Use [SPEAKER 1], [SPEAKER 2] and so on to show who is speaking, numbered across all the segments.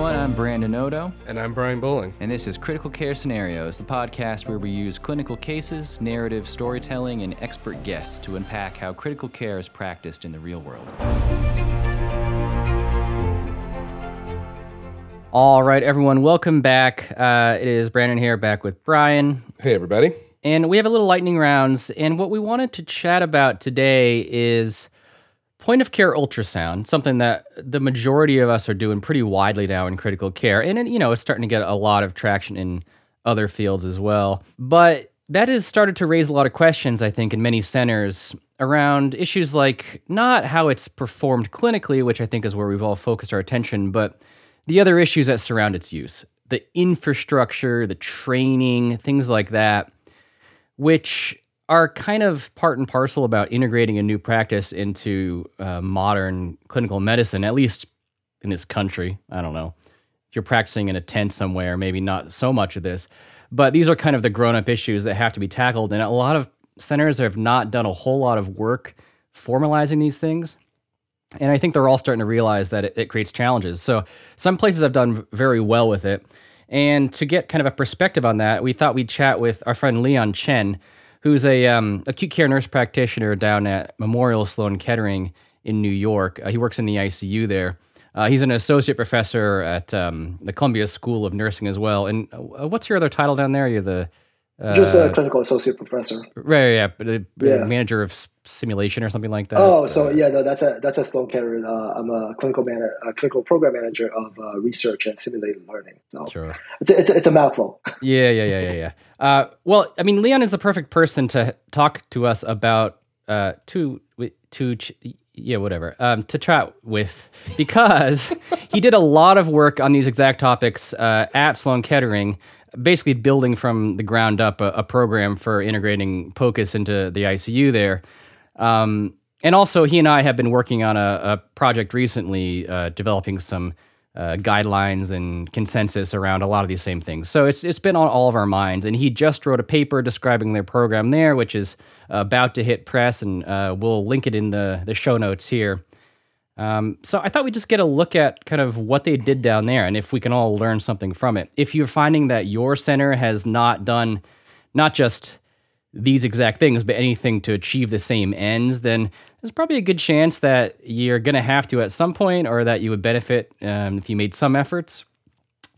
[SPEAKER 1] everyone. I'm Brandon Oto,
[SPEAKER 2] And I'm Brian Boling.
[SPEAKER 1] and this is Critical Care Scenarios, the podcast where we use clinical cases, narrative storytelling, and expert guests to unpack how critical care is practiced in the real world. All right, everyone, welcome back. Uh, it is Brandon here, back with Brian.
[SPEAKER 2] Hey, everybody.
[SPEAKER 1] And we have a little lightning rounds. And what we wanted to chat about today is point of care ultrasound, something that the majority of us are doing pretty widely now in critical care. And, you know, it's starting to get a lot of traction in other fields as well. But that has started to raise a lot of questions, I think, in many centers around issues like not how it's performed clinically, which I think is where we've all focused our attention, but the other issues that surround its use the infrastructure, the training, things like that which are kind of part and parcel about integrating a new practice into uh, modern clinical medicine, at least in this country. I don't know. If you're practicing in a tent somewhere, maybe not so much of this, but these are kind of the grown up issues that have to be tackled. And a lot of centers have not done a whole lot of work formalizing these things. And I think they're all starting to realize that it, it creates challenges. So some places have done very well with it. And to get kind of a perspective on that, we thought we'd chat with our friend Leon Chen, who's a um, acute care nurse practitioner down at Memorial Sloan Kettering in New York. Uh, he works in the ICU there. Uh, he's an associate professor at um, the Columbia School of Nursing as well. And uh, what's your other title down there? You're the uh,
[SPEAKER 3] Just a clinical associate professor.
[SPEAKER 1] right, yeah, but, uh,
[SPEAKER 3] Yeah.
[SPEAKER 1] manager of simulation or something like that.
[SPEAKER 3] Oh, so yeah, no, that's a that's a Sloan Kettering. Uh, I'm a clinical man, a clinical program manager of uh, research and simulated learning. So
[SPEAKER 1] sure.
[SPEAKER 3] it's a, it's a, it's a mouthful.
[SPEAKER 1] Yeah, yeah, yeah, yeah, yeah. Uh, well, I mean, Leon is the perfect person to talk to us about uh, to to ch- yeah, whatever. Um, to chat with because he did a lot of work on these exact topics uh, at Sloan Kettering, basically building from the ground up a, a program for integrating POCUS into the ICU there. Um, and also, he and I have been working on a, a project recently, uh, developing some uh, guidelines and consensus around a lot of these same things. So it's it's been on all of our minds. And he just wrote a paper describing their program there, which is about to hit press, and uh, we'll link it in the the show notes here. Um, so I thought we'd just get a look at kind of what they did down there, and if we can all learn something from it. If you're finding that your center has not done not just these exact things, but anything to achieve the same ends, then there's probably a good chance that you're going to have to at some point, or that you would benefit um, if you made some efforts.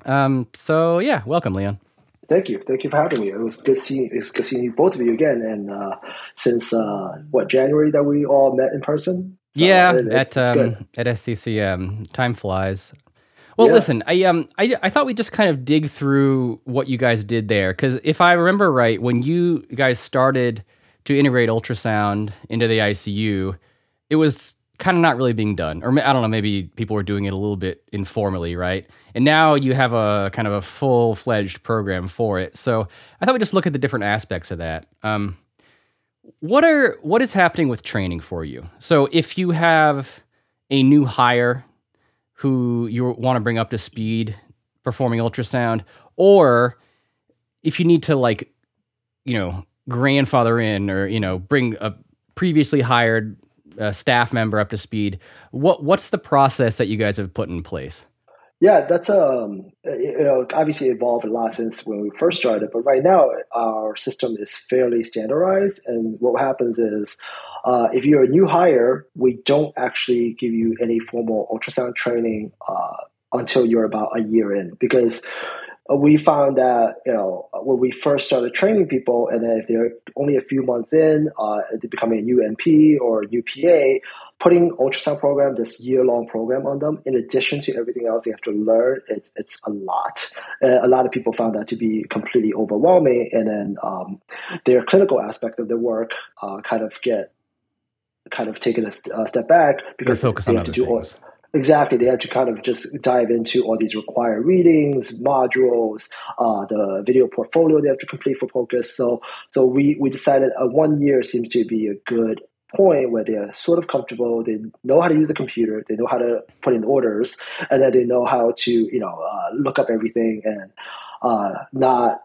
[SPEAKER 1] Um, so yeah, welcome, Leon.
[SPEAKER 3] Thank you, thank you for having me. It was good seeing it's good seeing you, both of you again. And uh, since uh, what January that we all met in person. So
[SPEAKER 1] yeah,
[SPEAKER 3] it-
[SPEAKER 1] at um, at SCCM, time flies. Well,
[SPEAKER 3] Yeah.
[SPEAKER 1] listen, I um, I, I thought we'd just kind of dig through what you guys did there, because if I remember right, when you guys started to integrate ultrasound into the ICU, it was kind of not really being done, or I don't know, maybe people were doing it a little bit informally, right? And now you have a kind of a full fledged program for it. So I thought we'd just look at the different aspects of that. Um, what are what is happening with training for you? So if you have a new hire who you want to bring up to speed performing ultrasound, or if you need to like, you know, grandfather in or you know bring a previously hired uh, staff member up to speed, what what's the process that you guys have put in place?
[SPEAKER 3] Yeah, that's um, you know, obviously evolved a lot since when we first started. But right now, our system is fairly standardized, and what happens is, uh, if you're a new hire, we don't actually give you any formal ultrasound training uh, until you're about a year in, because uh, we found that you know when we first started training people, and then if they're only a few months in, uh, they're becoming a new NP or a new PA, putting ultrasound program, this year long program on them, in addition to everything else they have to learn, it's it's a lot. Uh, a lot of people found that to be completely overwhelming, and then um, their clinical aspect of their work uh, kind of get kind of taken a, st- a step back because they have to do all. Exactly. They have to kind of just dive into all these required readings, modules, uh, the video portfolio they have to complete for POCUS So, so we, we decided a one year seems to be a good point where they're sort of comfortable. They know how to use the computer. They know how to put in orders, and then they know how to, you know, uh, look up everything and uh, not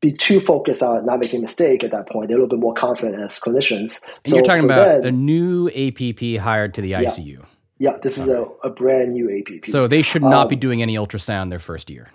[SPEAKER 3] be too focused on not making a mistake at that point. They're a little bit more confident as clinicians.
[SPEAKER 1] And you're talking
[SPEAKER 3] so
[SPEAKER 1] about
[SPEAKER 3] then-
[SPEAKER 1] a new APP hired to the ICU.
[SPEAKER 3] Yeah, this is a, a brand new APP.
[SPEAKER 1] So they should not um, be doing any ultrasound their first year.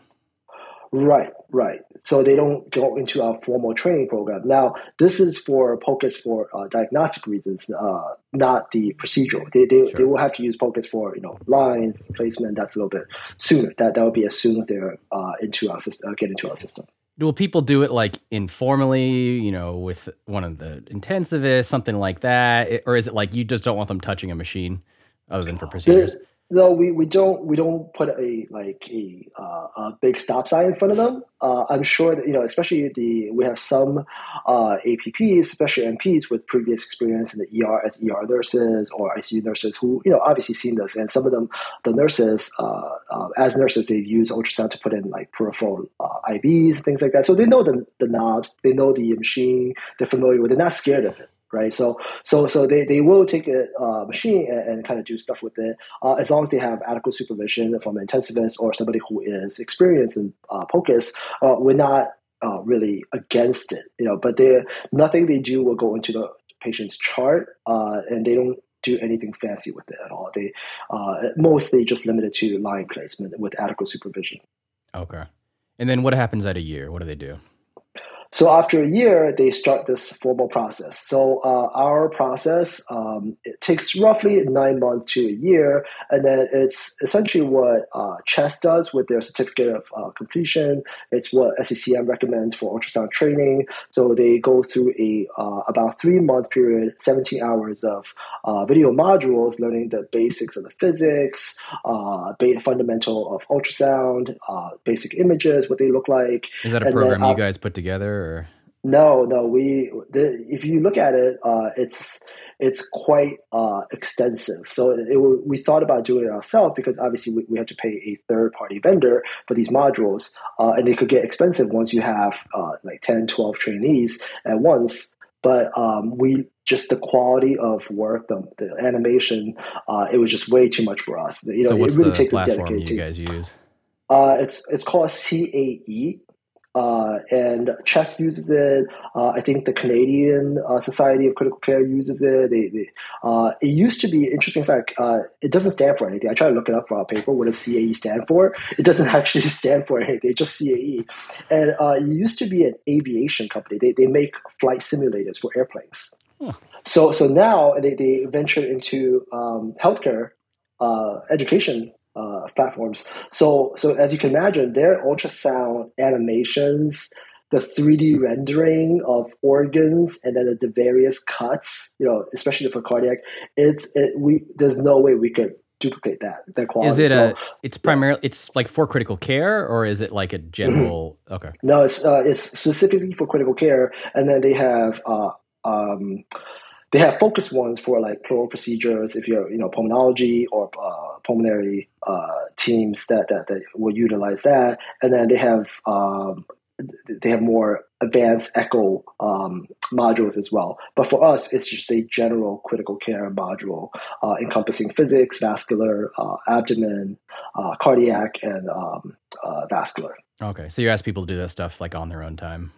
[SPEAKER 3] Right, right. So they don't go into our formal training program. Now, this is for POCUS for uh, diagnostic reasons, uh, not the procedural. They, they, sure. they will have to use POCUS for you know lines placement. That's a little bit sooner. That that would be as soon as they're uh, into our system, uh, get into our system.
[SPEAKER 1] Will people do it like informally, you know, with one of the intensivists, something like that, or is it like you just don't want them touching a machine other than for procedures?
[SPEAKER 3] No, we, we don't we don't put a like a, uh, a big stop sign in front of them. Uh, I'm sure that you know, especially the we have some uh, APPs, especially NPs with previous experience in the ER as ER nurses or ICU nurses who you know obviously seen this, and some of them the nurses uh, uh, as nurses they use ultrasound to put in like peripheral uh, IVs things like that, so they know the the knobs, they know the machine, they're familiar with, it, they're not scared of it right? So so so they, they will take a uh, machine and, and, kind of do stuff with it uh, as long as they have adequate supervision from an intensivist or somebody who is experienced in uh, POCUS. Uh, we're not uh, really against it, you know, but they nothing they do will go into the patient's chart, uh, and they don't do anything fancy with it at all. They mostly just limited to line placement with adequate supervision.
[SPEAKER 1] Okay. And then what happens at a year? What do they do?
[SPEAKER 3] So after a year, they start this formal process. So uh, our process um, it takes roughly nine months to a year, and then it's essentially what uh, CHEST does with their certificate of uh, completion. It's what SCCM recommends for ultrasound training. So they go through a uh, about three month period, 17 hours of uh, video modules, learning the basics of the physics, uh, fundamental of ultrasound, basic images, what they look like.
[SPEAKER 1] Is that a program then, you guys put together? Or?
[SPEAKER 3] No no we the, if you look at it uh, it's it's quite uh, extensive. So it, it, we thought about doing it ourselves because obviously we, we had to pay a third party vendor for these modules uh, and they could get expensive once you have uh, like 10 12 trainees at once. But um, we just the quality of work, the, the animation, uh, it was just way too much for us. You
[SPEAKER 1] know, so what's it really the takes platform you guys use?
[SPEAKER 3] Uh, it's it's called CAE, uh, and CHEST uses it. Uh, I think the Canadian uh, Society of Critical Care uses it. They, they uh, it used to be interesting fact. Uh, it doesn't stand for anything. I try to look it up for our paper. What does CAE stand for? It doesn't actually stand for anything. It's just CAE. And uh, it used to be an aviation company. They they make flight simulators for airplanes. Huh. So so now they they ventured into um, healthcare education uh, platforms. So, so as you can imagine, their ultrasound animations, the 3D rendering of organs, and then the, various cuts, you know, especially for cardiac, it's it, we there's no way we could duplicate that that quality.
[SPEAKER 1] Is it so, a? It's primarily it's like for critical care, or is it like a general? Mm-hmm. Okay.
[SPEAKER 3] No, it's uh, it's specifically for critical care, and then they have. Uh, um, they have focused ones for like pleural procedures if you're you know pulmonology or uh, pulmonary uh, teams that, that that will utilize that. And then they have um, they have more advanced echo um, modules as well. But for us it's just a general critical care module uh, encompassing physics vascular uh, abdomen uh, cardiac and um, uh, vascular.
[SPEAKER 1] Okay so you ask people to do that stuff like on their own time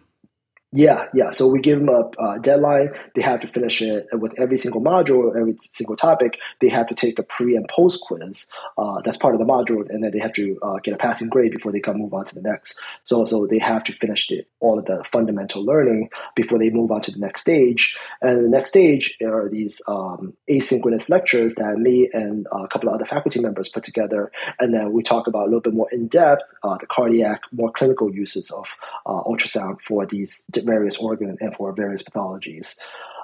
[SPEAKER 3] yeah, yeah. So we give them a, a, deadline. They have to finish it with every single module, every single topic. They have to take a pre and post quiz. Uh, that's part of the modules, and then they have to uh, get a passing grade before they can move on to the next. So, so they have to finish the, all of the fundamental learning before they move on to the next stage. And the next stage are these um, asynchronous lectures that me and a couple of other faculty members put together, and then we talk about a little bit more in depth uh, the cardiac, more clinical uses of uh, ultrasound for these various organs and for various pathologies.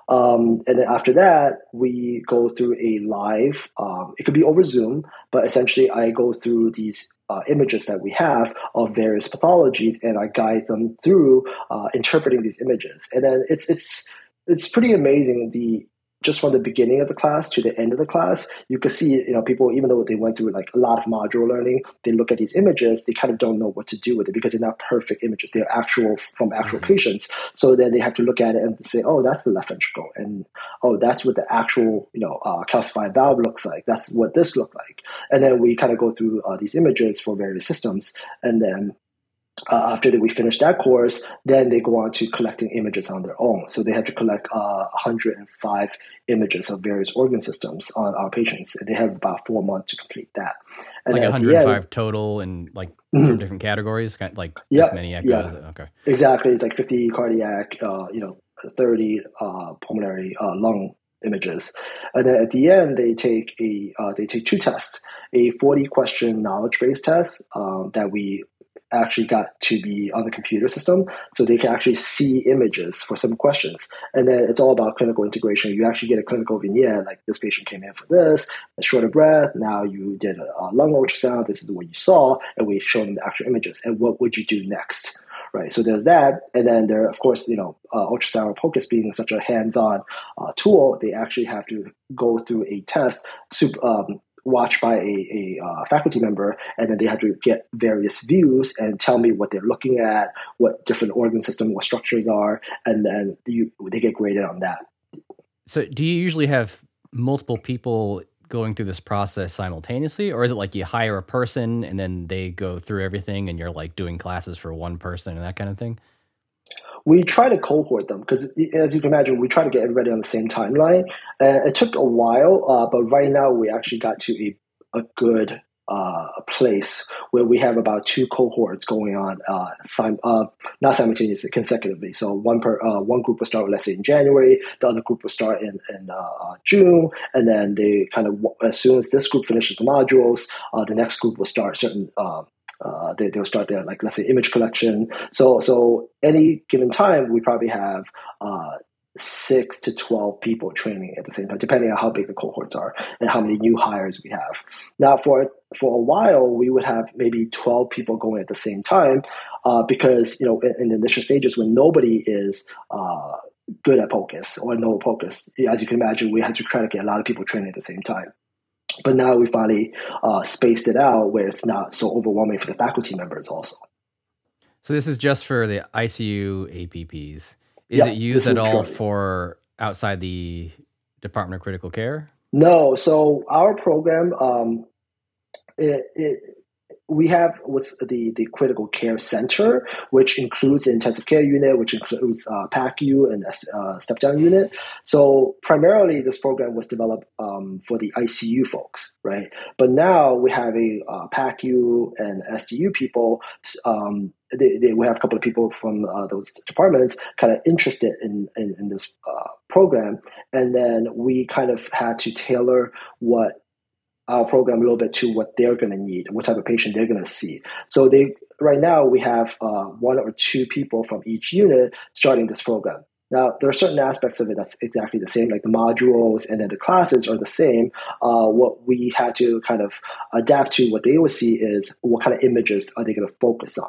[SPEAKER 3] Um, and then after that, we go through a live, um, it could be over Zoom, but essentially I go through these uh, images that we have of various pathologies and I guide them through uh, interpreting these images. And then it's, it's, it's pretty amazing the just from the beginning of the class to the end of the class, you can see, you know, people, even though they went through like a lot of module learning, they look at these images, they kind of don't know what to do with it because they're not perfect images. They're actual from actual mm-hmm. patients. So then they have to look at it and say, oh, that's the left ventricle. And oh, that's what the actual, you know, uh, calcified valve looks like. That's what this looked like. And then we kind of go through uh, these images for various systems. And then uh, after that we finish that course, then they go on to collecting images on their own. So they have to collect uh, 105 images of various organ systems on our patients. They have about four months to complete that.
[SPEAKER 1] And like 105 end, total and like mm-hmm. from different categories, like yeah, this many echoes. Yeah. Okay.
[SPEAKER 3] Exactly. It's like 50 cardiac, uh, you know, 30 uh, pulmonary uh, lung images. And then at the end, they take a uh, they take two tests: a 40 question knowledge based test um, that we actually got to be on the computer system so they can actually see images for some questions. And then it's all about clinical integration. You actually get a clinical vignette like this patient came in for this a shorter breath now you did a, lung ultrasound this is what you saw and we showed them the actual images. And what would you do next? Right? So there's that, and then there, of course, you know, uh, ultrasound or POCUS being such a hands-on uh, tool, they actually have to go through a test, super, um, watched by a, a uh, faculty member, and then they have to get various views and tell me what they're looking at, what different organ system, what structures are, and then you, they get graded on that.
[SPEAKER 1] So, do you usually have multiple people going through this process simultaneously or is it like you hire a person and then they go through everything and you're like doing classes for one person and that kind of thing
[SPEAKER 3] we try to cohort them because as you can imagine we try to get everybody on the same timeline uh, it took a while uh, but right now we actually got to a, a good uh, place where we have about two cohorts going on, uh, sim- uh, not simultaneously, consecutively. So one per uh, one group will start, let's say, in January. The other group will start in, in June, and then they kind of as soon as this group finishes the modules, the next group will start certain. They, they'll start their like let's say image collection. So so any given time we probably have six to 12 people training at the same time, depending on how big the cohorts are and how many new hires we have. Now, for, for a while, we would have maybe 12 people going at the same time uh, because, you know, in, in, the initial stages when nobody is uh, good at POCUS or no POCUS, as you can imagine, we had to try to get a lot of people training at the same time. But now we finally uh, spaced it out where it's not so overwhelming for the faculty members also.
[SPEAKER 1] So this is just for the ICU APPs. Is yeah, it used at all for outside the Department of Critical Care?
[SPEAKER 3] No. So our program, um, it, it, we have what's the, the critical care center, which includes the intensive care unit, which includes uh, PACU and uh, step down unit. So primarily, this program was developed um, for the ICU folks, right? But now we have a uh, PACU and SDU people um, they, they, we have a couple of people from uh, those departments kind of interested in, in, in this uh, program. And then we kind of had to tailor what our program a little bit to what they're going to need, what type of patient they're going to see. So they right now we have uh, one or two people from each unit starting this program. Now, there are certain aspects of it that's exactly the same, like the modules and then the classes are the same. Uh, what we had to kind of adapt to what they would see is what kind of images are they going to focus on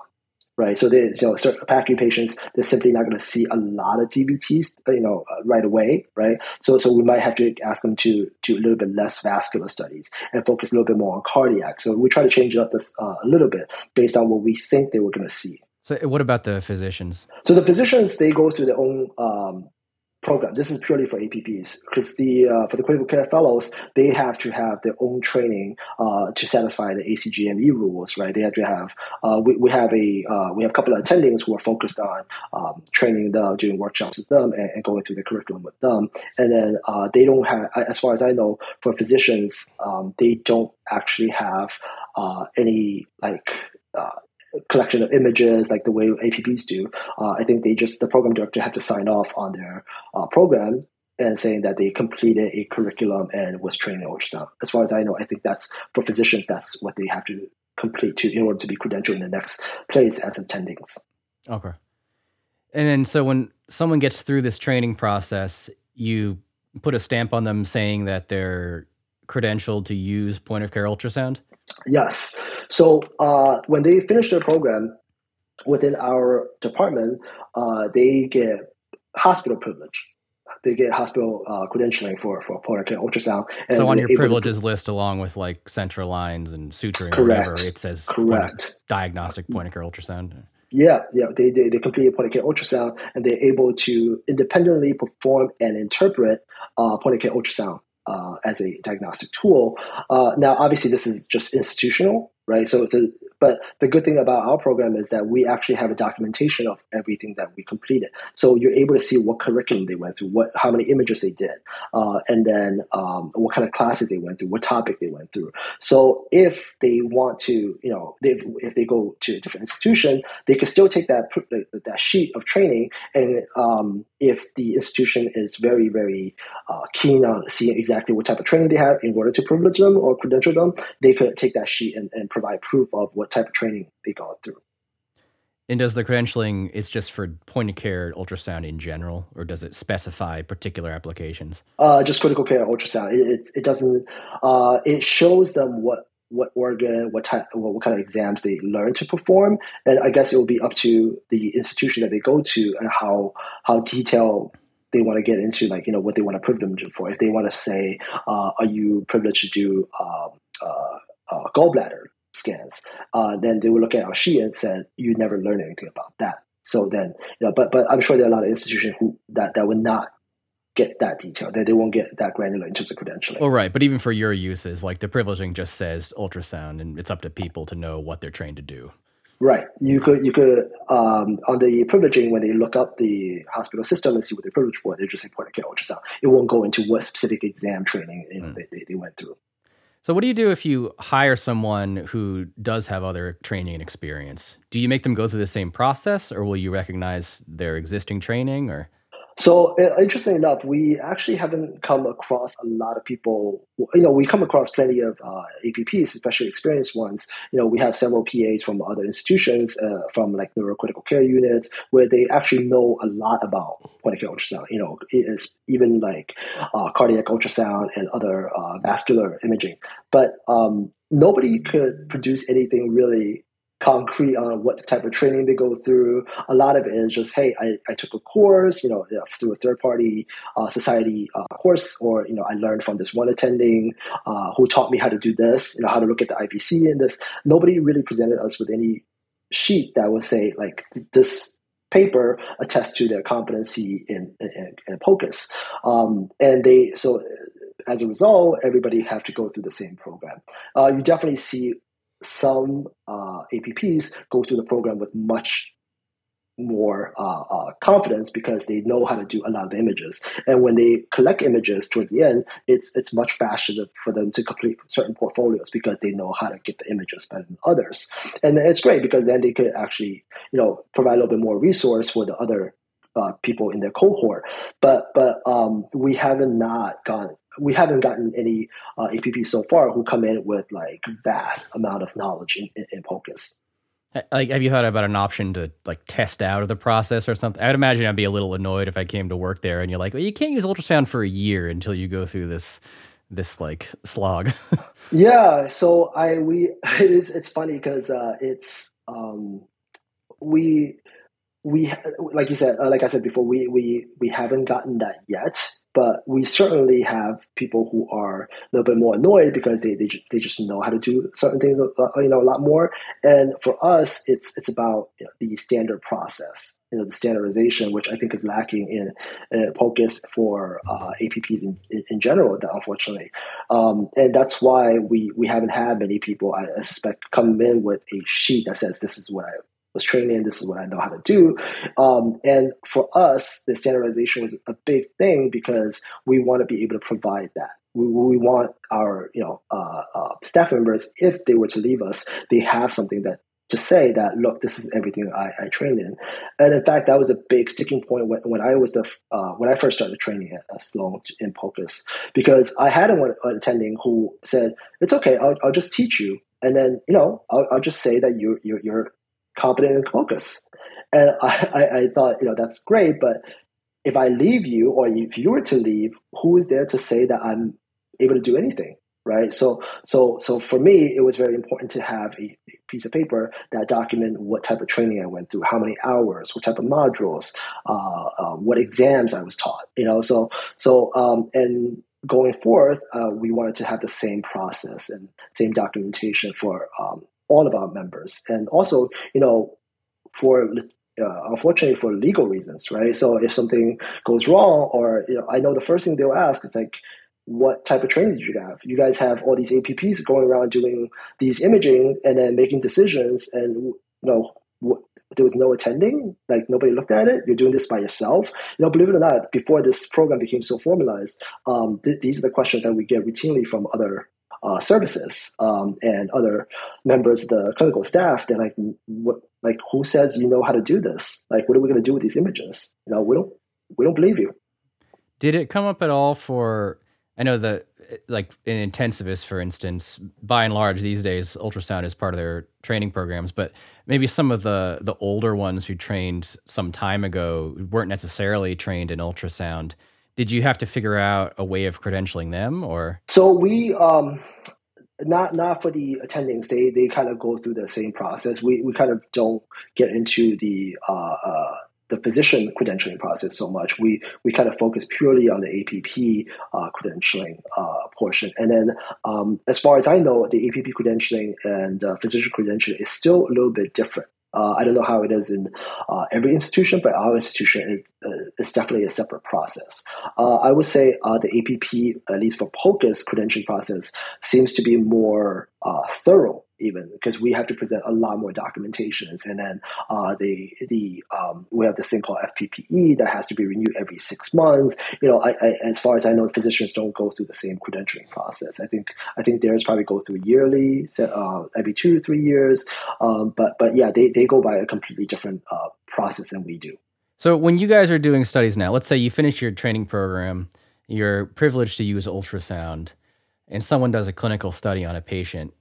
[SPEAKER 3] right? So they, you know, certain PACU patients, they're simply not going to see a lot of DVTs, you know, uh, right away, right? So, so we might have to ask them to do a little bit less vascular studies and focus a little bit more on cardiac. So we try to change it up this uh, a little bit based on what we think they were going to see.
[SPEAKER 1] So, what about the physicians?
[SPEAKER 3] So the physicians they go through their own um, program. This is purely for APPs because the uh, for the critical care fellows, they have to have their own training uh, to satisfy the ACGME rules, right? They have to have. Uh, we, we have a uh, we have a couple of attendings who are focused on um, training them, doing workshops with them, and, and, going through the curriculum with them. And then uh, they don't have, as far as I know, for physicians, um, they don't actually have uh, any like collection of images like the way APPs do. Uh, I think they just the program director have to sign off on their uh, program and saying that they completed a curriculum and was trained in ultrasound. As far as I know, I think that's for physicians. That's what they have to complete to in order to be credentialed in the next place as attendings.
[SPEAKER 1] Okay. And then so when someone gets through this training process, you put a stamp on them saying that they're credentialed to use point of care ultrasound.
[SPEAKER 3] Yes. So uh, when they finish their program within our department, uh, they get hospital privilege. They get hospital uh, credentialing for for point of care ultrasound.
[SPEAKER 1] so on your privileges to, list, along with like central lines and suturing correct, or whatever, it says correct. Point diagnostic point of care ultrasound.
[SPEAKER 3] Yeah, yeah. They, they, they complete a point of care ultrasound and they're able to independently perform and interpret uh, point of care ultrasound uh, as a diagnostic tool. Uh, now, obviously, this is just institutional, right? So it's a But the good thing about our program is that we actually have a documentation of everything that we completed. So you're able to see what curriculum they went through, what how many images they did, uh, and then um, what kind of classes they went through, what topic they went through. So if they want to, you know, if, if they go to a different institution, they can still take that that sheet of training, and um, if the institution is very very uh, keen on seeing exactly what type of training they have in order to privilege them or credential them, they could take that sheet and, and provide proof of what type of training they got through.
[SPEAKER 1] And does the credentialing it's just for point of care ultrasound in general, or does it specify particular applications?
[SPEAKER 3] Uh, just critical care ultrasound. It, it, it doesn't. Uh, it shows them what what organ, what type, what, what kind of exams they learn to perform, and I guess it will be up to the institution that they go to and how how detailed they want to get into, like you know what they want to privilege them for. If they want to say, uh, "Are you privileged to do um, uh, uh, gallbladder scans?" Uh, then they will look at our sheet and said, "You never learned anything about that." So then, you know, but but I'm sure there are a lot of institutions who that that would not get that detail. They, they won't get that granular in terms of credentialing.
[SPEAKER 1] Oh, right. But even for your uses, like the privileging just says ultrasound, and it's up to people to know what they're trained to do.
[SPEAKER 3] Right. You could you could um, on the privileging when they look up the hospital system and see what they're privileged for, they're just say point of care ultrasound. It won't go into what specific exam training you know, mm. they, they went through.
[SPEAKER 1] So, what do you do if you hire someone who does have other training and experience? Do you make them go through the same process, or will you recognize their existing training? Or
[SPEAKER 3] so uh, interesting enough, we actually haven't come across a lot of people. You know, we come across plenty of uh, APPs, especially experienced ones. You know, we have several PAs from other institutions, uh, from like neurocritical care units, where they actually know a lot about point of care ultrasound. You know, it is even like uh, cardiac ultrasound and other uh, vascular imaging. But um, nobody could produce anything really concrete on what type of training they go through. A lot of it is just, hey, I, I took a course, you know, through a third party uh, society uh, course, or, you know, I learned from this one attending uh, who taught me how to do this, you know, how to look at the IVC and this. Nobody really presented us with any sheet that would say, like, this paper attests to their competency in, in, in POCUS. Um, and they, so as a result, everybody have to go through the same program. Uh, you definitely see some uh, APPs go through the program with much more uh, uh, confidence because they know how to do a lot of images. And when they collect images towards the end, it's it's much faster for them to complete certain portfolios because they know how to get the images better than others. And it's great because then they could actually you know provide a little bit more resource for the other uh, people in their cohort. But but um, we haven't not gone we haven't gotten any uh, APP so far who come in with like vast amount of knowledge in, in, in POCUS.
[SPEAKER 1] Like, have you thought about an option to like test out of the process or something? I'd imagine I'd be a little annoyed if I came to work there and you're like, well, you can't use ultrasound for a year until you go through this this like slog.
[SPEAKER 3] yeah, so I we it's it's funny because uh, it's um, we we like you said uh, like I said before we we we haven't gotten that yet but we certainly have people who are a little bit more annoyed because they they, they just know how to do certain things, you know, a lot more. And for us, it's it's about you know, the standard process, you know, the standardization, which I think is lacking in POCUS for uh, APPs in, in, general, unfortunately. Um, and that's why we we haven't had many people, I, I suspect, come in with a sheet that says this is what I was training. This is what I know how to do. Um, and for us, the standardization was a big thing because we want to be able to provide that. We, we want our you know uh, uh, staff members, if they were to leave us, they have something that to say that look, this is everything I, I trained in. And in fact, that was a big sticking point when, when I was the uh, when I first started training at Sloan in POCUS because I had an attending who said, "It's okay, I'll, I'll just teach you." And then, you know, I'll, I'll just say that you're, you're competent in POCUS. And I, I, I thought, you know, that's great, but if I leave you or if you were to leave, who is there to say that I'm able to do anything? Right. So, so, so for me, it was very important to have a, piece of paper that document what type of training I went through, how many hours, what type of modules, uh, uh, what exams I was taught. You know, so, so, um, and going forth, uh, we wanted to have the same process and same documentation for um, all of our members, and also, you know, for uh, unfortunately for legal reasons, right? So if something goes wrong, or you know, I know the first thing they'll ask is like, what type of training did you have? You guys have all these APPs going around doing these imaging and then making decisions, and you know there was no attending, like nobody looked at it. You're doing this by yourself. You know, believe it or not, before this program became so formalized, um, th- these are the questions that we get routinely from other uh, services um, and other members of the clinical staff. They're like, what? Like, who says you know how to do this? Like, what are we going to do with these images? You know, we don't we don't believe you.
[SPEAKER 1] Did it come up at all for? I know that like in intensivists, for instance, by and large these days, ultrasound is part of their training programs. But maybe some of the the older ones who trained some time ago weren't necessarily trained in ultrasound. Did you have to figure out a way of credentialing them, or
[SPEAKER 3] so we? Um, not not for the attendings. They they kind of go through the same process. We we kind of don't get into the uh, uh, the physician credentialing process so much. We we kind of focus purely on the APP uh, credentialing uh, portion. And then, um, as far as I know, the APP credentialing and uh, physician credentialing is still a little bit different. Uh, I don't know how it is in uh, every institution, but our institution is, uh, is definitely a separate process. I would say the APP, at least for POCUS credentialing process, seems to be more thorough even because we have to present a lot more documentations and then uh, the the um, we have this thing called FPPE that has to be renewed every six months. You know, I, I, as far as I know, physicians don't go through the same credentialing process. I think I think theirs probably go through yearly, uh, every two to three years. Um, but but yeah, they, they go by a completely different uh, process than we do.
[SPEAKER 1] So when you guys are doing studies now, let's say you finish your training program, you're privileged to use ultrasound, and someone does a clinical study on a patient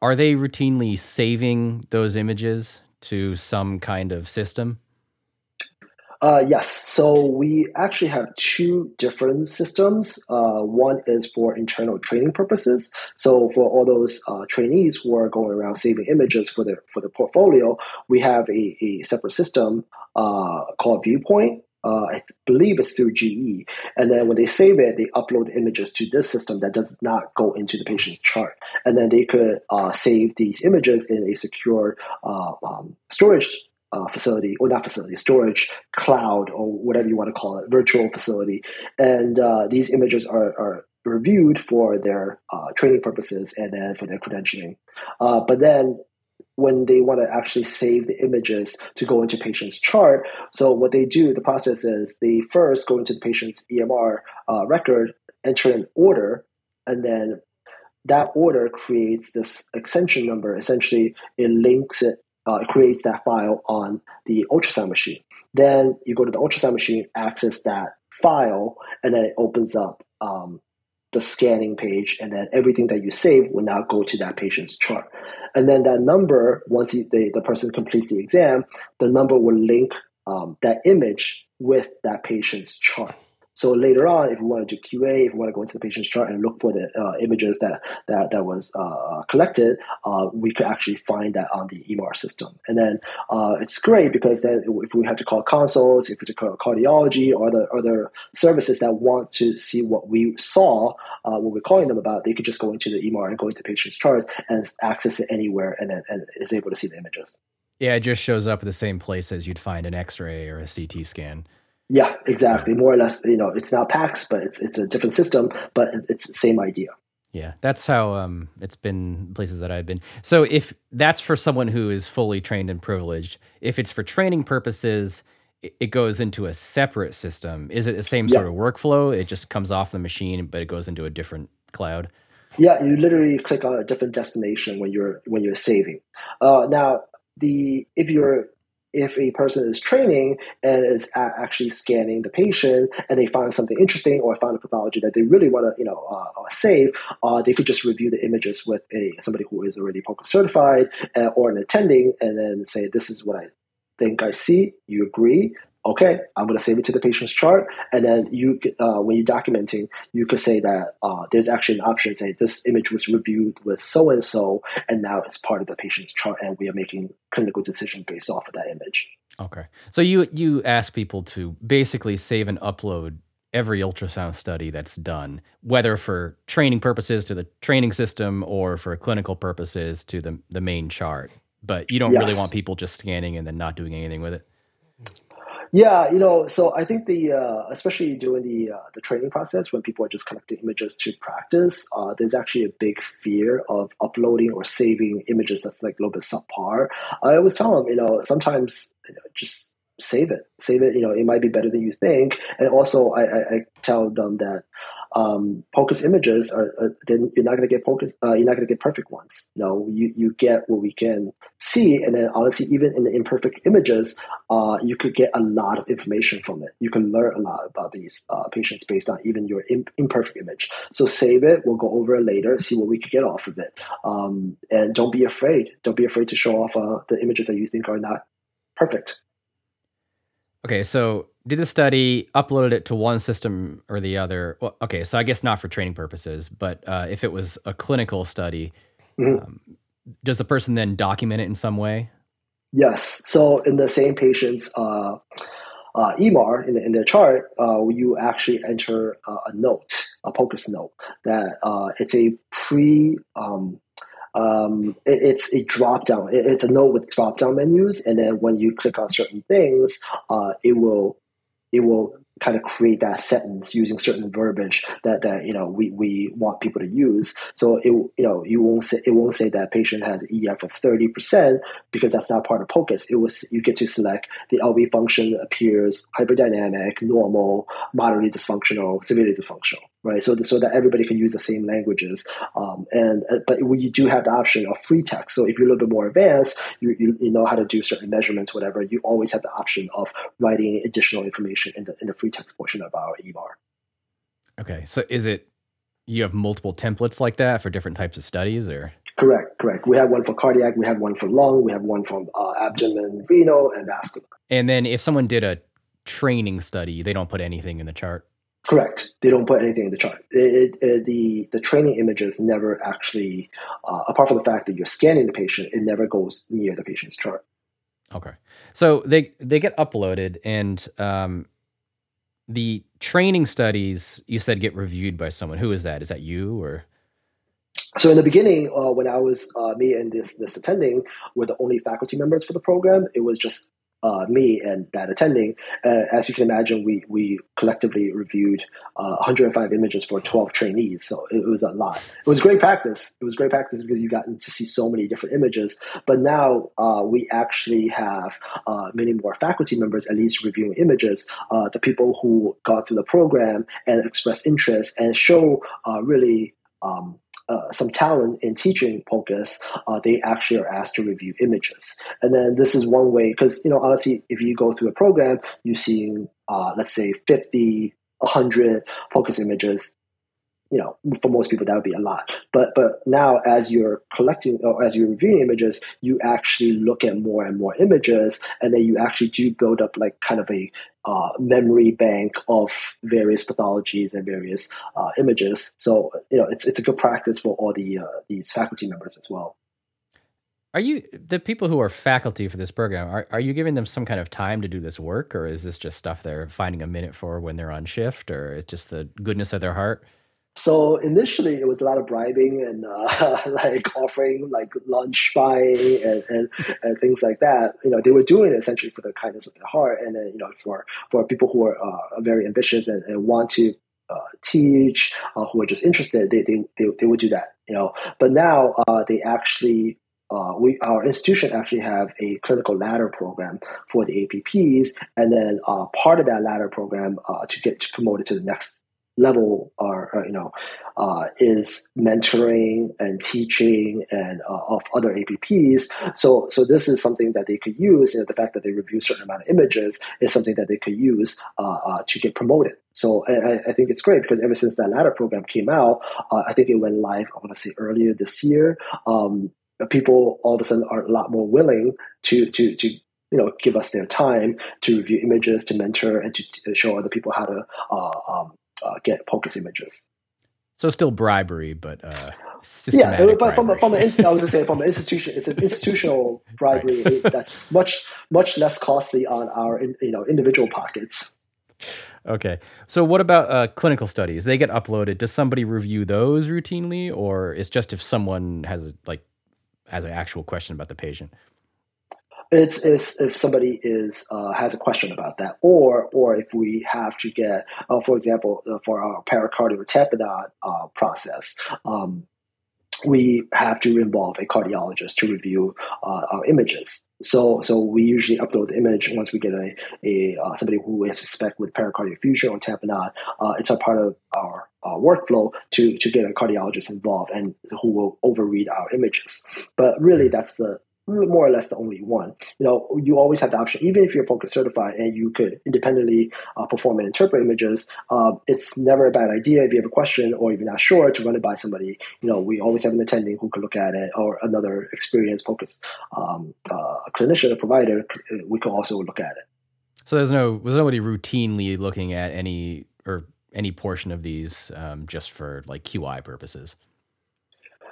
[SPEAKER 1] are they routinely saving those images to some kind of system?
[SPEAKER 3] Uh, yes. So we actually have two different systems. Uh, one is for internal training purposes. So for all those uh, trainees who are going around saving images for the for the portfolio, we have a, a separate system uh, called Viewpoint, uh, I believe it's through GE. And then when they save it, they upload images to this system that does not go into the patient's chart. And then they could uh, save these images in a secure uh, um, storage uh, facility, or not facility, storage cloud, or whatever you want to call it, virtual facility. And uh, these images are, are reviewed for their uh, training purposes and then for their credentialing. but then when they want to actually save the images to go into patient's chart. So what they do, the process is they first go into the patient's EMR uh, record, enter an order, and then that order creates this extension number. Essentially, it links it, uh, it creates that file on the ultrasound machine. Then you go to the ultrasound machine, access that file, and then it opens up um, the scanning page, and then everything that you save will now go to that patient's chart. And then that number, once he, the, the person completes the exam, the number will link um, that image with that patient's chart. So later on, if we want to do QA, if we want to go into the patient's chart and look for the uh, images that that, that was uh, collected, uh, we could actually find that on the EMR system. And then uh, it's great because then if we have to call consults, if we have to call cardiology or the other services that want to see what we saw, uh, what we're calling them about, they could just go into the EMR and go into patient's chart and access it anywhere and then and is able to see the images.
[SPEAKER 1] Yeah, it just shows up at the same place as you'd find an X-ray or a CT scan.
[SPEAKER 3] Yeah, exactly. More or less, you know, it's not PACS, but it's it's a different system, but it's the same idea.
[SPEAKER 1] Yeah, that's how um, it's been places that I've been. So if that's for someone who is fully trained and privileged, if it's for training purposes, it goes into a separate system. Is it the same sort of workflow? It just comes off the machine, but it goes into a different cloud.
[SPEAKER 3] Yeah, you literally click on a different destination when you're when you're saving. Uh, now, the if you're if a person is training and is actually scanning the patient and they find something interesting or find a pathology that they really want to you know uh, uh, save, uh, they could just review the images with a somebody who is already POCUS certified uh, or an attending, and then say this is what I think I see. You agree? Okay, I'm going to save it to the patient's chart. And then you, uh, when you're documenting, you could say that uh, there's actually an option say this image was reviewed with so and so, and now it's part of the patient's chart, and we are making clinical decision based off of that image.
[SPEAKER 1] Okay, so you you ask people to basically save and upload every ultrasound study that's done, whether for training purposes to the training system or for clinical purposes to the the main chart. But you don't yes. really want people just scanning and then not doing anything with it.
[SPEAKER 3] Yeah, you know, so I think the uh, especially during the uh, the training process when people are just collecting images to practice, uh, there's actually a big fear of uploading or saving images that's like a little bit subpar. I always tell them, you know, sometimes you know, just save it, save it. You know, it might be better than you think. And also, I, I, I tell them that um, POCUS images are uh, then you're not going to get POCUS, uh, you're not going to get perfect ones. You know, you, you get what we can see, and then honestly, even in the imperfect images, uh, you could get a lot of information from it. You can learn a lot about these uh, patients based on even your imp- imperfect image. So save it. We'll go over it later, see what we could get off of it, um, and don't be afraid. Don't be afraid to show off uh, the images that you think are not perfect.
[SPEAKER 1] Okay, so did the study, uploaded it to one system or the other. Well, okay, so I guess not for training purposes, but uh, if it was a clinical study, mm-hmm. um, does the person then document it in some way?
[SPEAKER 3] Yes. So in the same patient's uh, uh, EMR in, the, in their chart, uh, you actually enter a note, a POCUS note, that uh, it's a pre um, um, it, it's a drop down. It, it's a note with drop down menus, and then when you click on certain things, uh, it will it will kind of create that sentence using certain verbiage that, that you know we, we want people to use. So it you know you won't say it won't say that patient has EF of thirty percent because that's not part of POCUS. It was you get to select the LV function appears hyperdynamic, normal, moderately dysfunctional, severely dysfunctional right? So, so that everybody can use the same languages. Um, and uh, but we do have the option of free text. So if you're a little bit more advanced, you, you, you, know how to do certain measurements, whatever. You always have the option of writing additional information in the in the free text portion of our EMR.
[SPEAKER 1] Okay, so is it you have multiple templates like that for different types of studies, or?
[SPEAKER 3] Correct, correct. We have one for cardiac, we have one for lung, we have one for uh, abdomen, renal, and vascular.
[SPEAKER 1] And then if someone did a training study, they don't put anything in the chart.
[SPEAKER 3] Correct. They don't put anything in the chart. It, it, the the training images never actually, uh, apart from the fact that you're scanning the patient, it never goes near the patient's chart.
[SPEAKER 1] Okay, so they they get uploaded, and um, the training studies you said get reviewed by someone. Who is that? Is that you or?
[SPEAKER 3] So in the beginning, uh, when I was uh, me and this this attending were the only faculty members for the program, it was just uh, me and that attending. Uh, as you can imagine, we we collectively reviewed uh, 105 images for 12 trainees, so it, was a lot. It was great practice. It was great practice because you got to see so many different images. But now uh, we actually have uh, many more faculty members, at least reviewing images. Uh, the people who got through the program and express interest and show really. Um, uh, some talent in teaching POCUS, uh, they actually are asked to review images. And then this is one way, because, you know, honestly, if you go through a program, you're seeing, uh, let's say, 50, 100 POCUS images you know, for most people that would be a lot. But but now as you're collecting or as you're reviewing images, you actually look at more and more images, and then you actually do build up like kind of a uh, memory bank of various pathologies and various uh, images. So you know, it's it's a good practice for all the uh, these faculty members as well.
[SPEAKER 1] Are you the people who are faculty for this program? Are are you giving them some kind of time to do this work, or is this just stuff they're finding a minute for when they're on shift, or it's just the goodness of their heart?
[SPEAKER 3] So initially, it was a lot of bribing and uh, like offering like lunch buying and, and, and, things like that. You know, they were doing it essentially for the kindness of their heart, and then you know for for people who are uh, very ambitious and, and want to uh, teach, uh, who are just interested, they, they they they would do that. You know, but now uh, they actually uh, we our institution actually have a clinical ladder program for the APPs, and then uh, part of that ladder program uh, to get promoted to the next level are, you know uh, is mentoring and teaching and uh, of other APPs. So so this is something that they could use. You know, the fact that they review certain amount of images is something that they could use uh, uh to get promoted. So I, I, think it's great because ever since that ladder program came out, uh, I think it went live. I want to say earlier this year. Um, people all of a sudden are a lot more willing to to to you know give us their time to review images to mentor and to, to show other people how to uh, um, uh, get POCUS images.
[SPEAKER 1] So still bribery, but uh, yeah, but
[SPEAKER 3] bribery. from a, from an I was just saying from an institution, it's an institutional bribery right. that's much much less costly on our you know individual pockets.
[SPEAKER 1] Okay, so what about uh, clinical studies? They get uploaded. Does somebody review those routinely, or it's just if someone has a, like has an actual question about the patient?
[SPEAKER 3] It's, it's if somebody is uh, has a question about that, or or if we have to get, uh, for example, uh, for our pericardial tamponade uh, process, um, we have to involve a cardiologist to review uh, our images. So, so we usually upload the image once we get a, a uh, somebody who we suspect with pericardial effusion or tamponade. Uh, it's a part of our uh, workflow to to get a cardiologist involved and who will overread our images. But really, that's the more or less the only one. You know, you always have the option, even if you're POCUS certified and you could independently uh, perform and interpret images, uh, it's never a bad idea if you have a question or you're not sure to run it by somebody. You know, we always have an attending who can look at it or another experienced POCUS um, uh, clinician or provider. Uh, we can also look at it.
[SPEAKER 1] So there's no there's nobody routinely looking at any or any portion of these um, just for like QI purposes.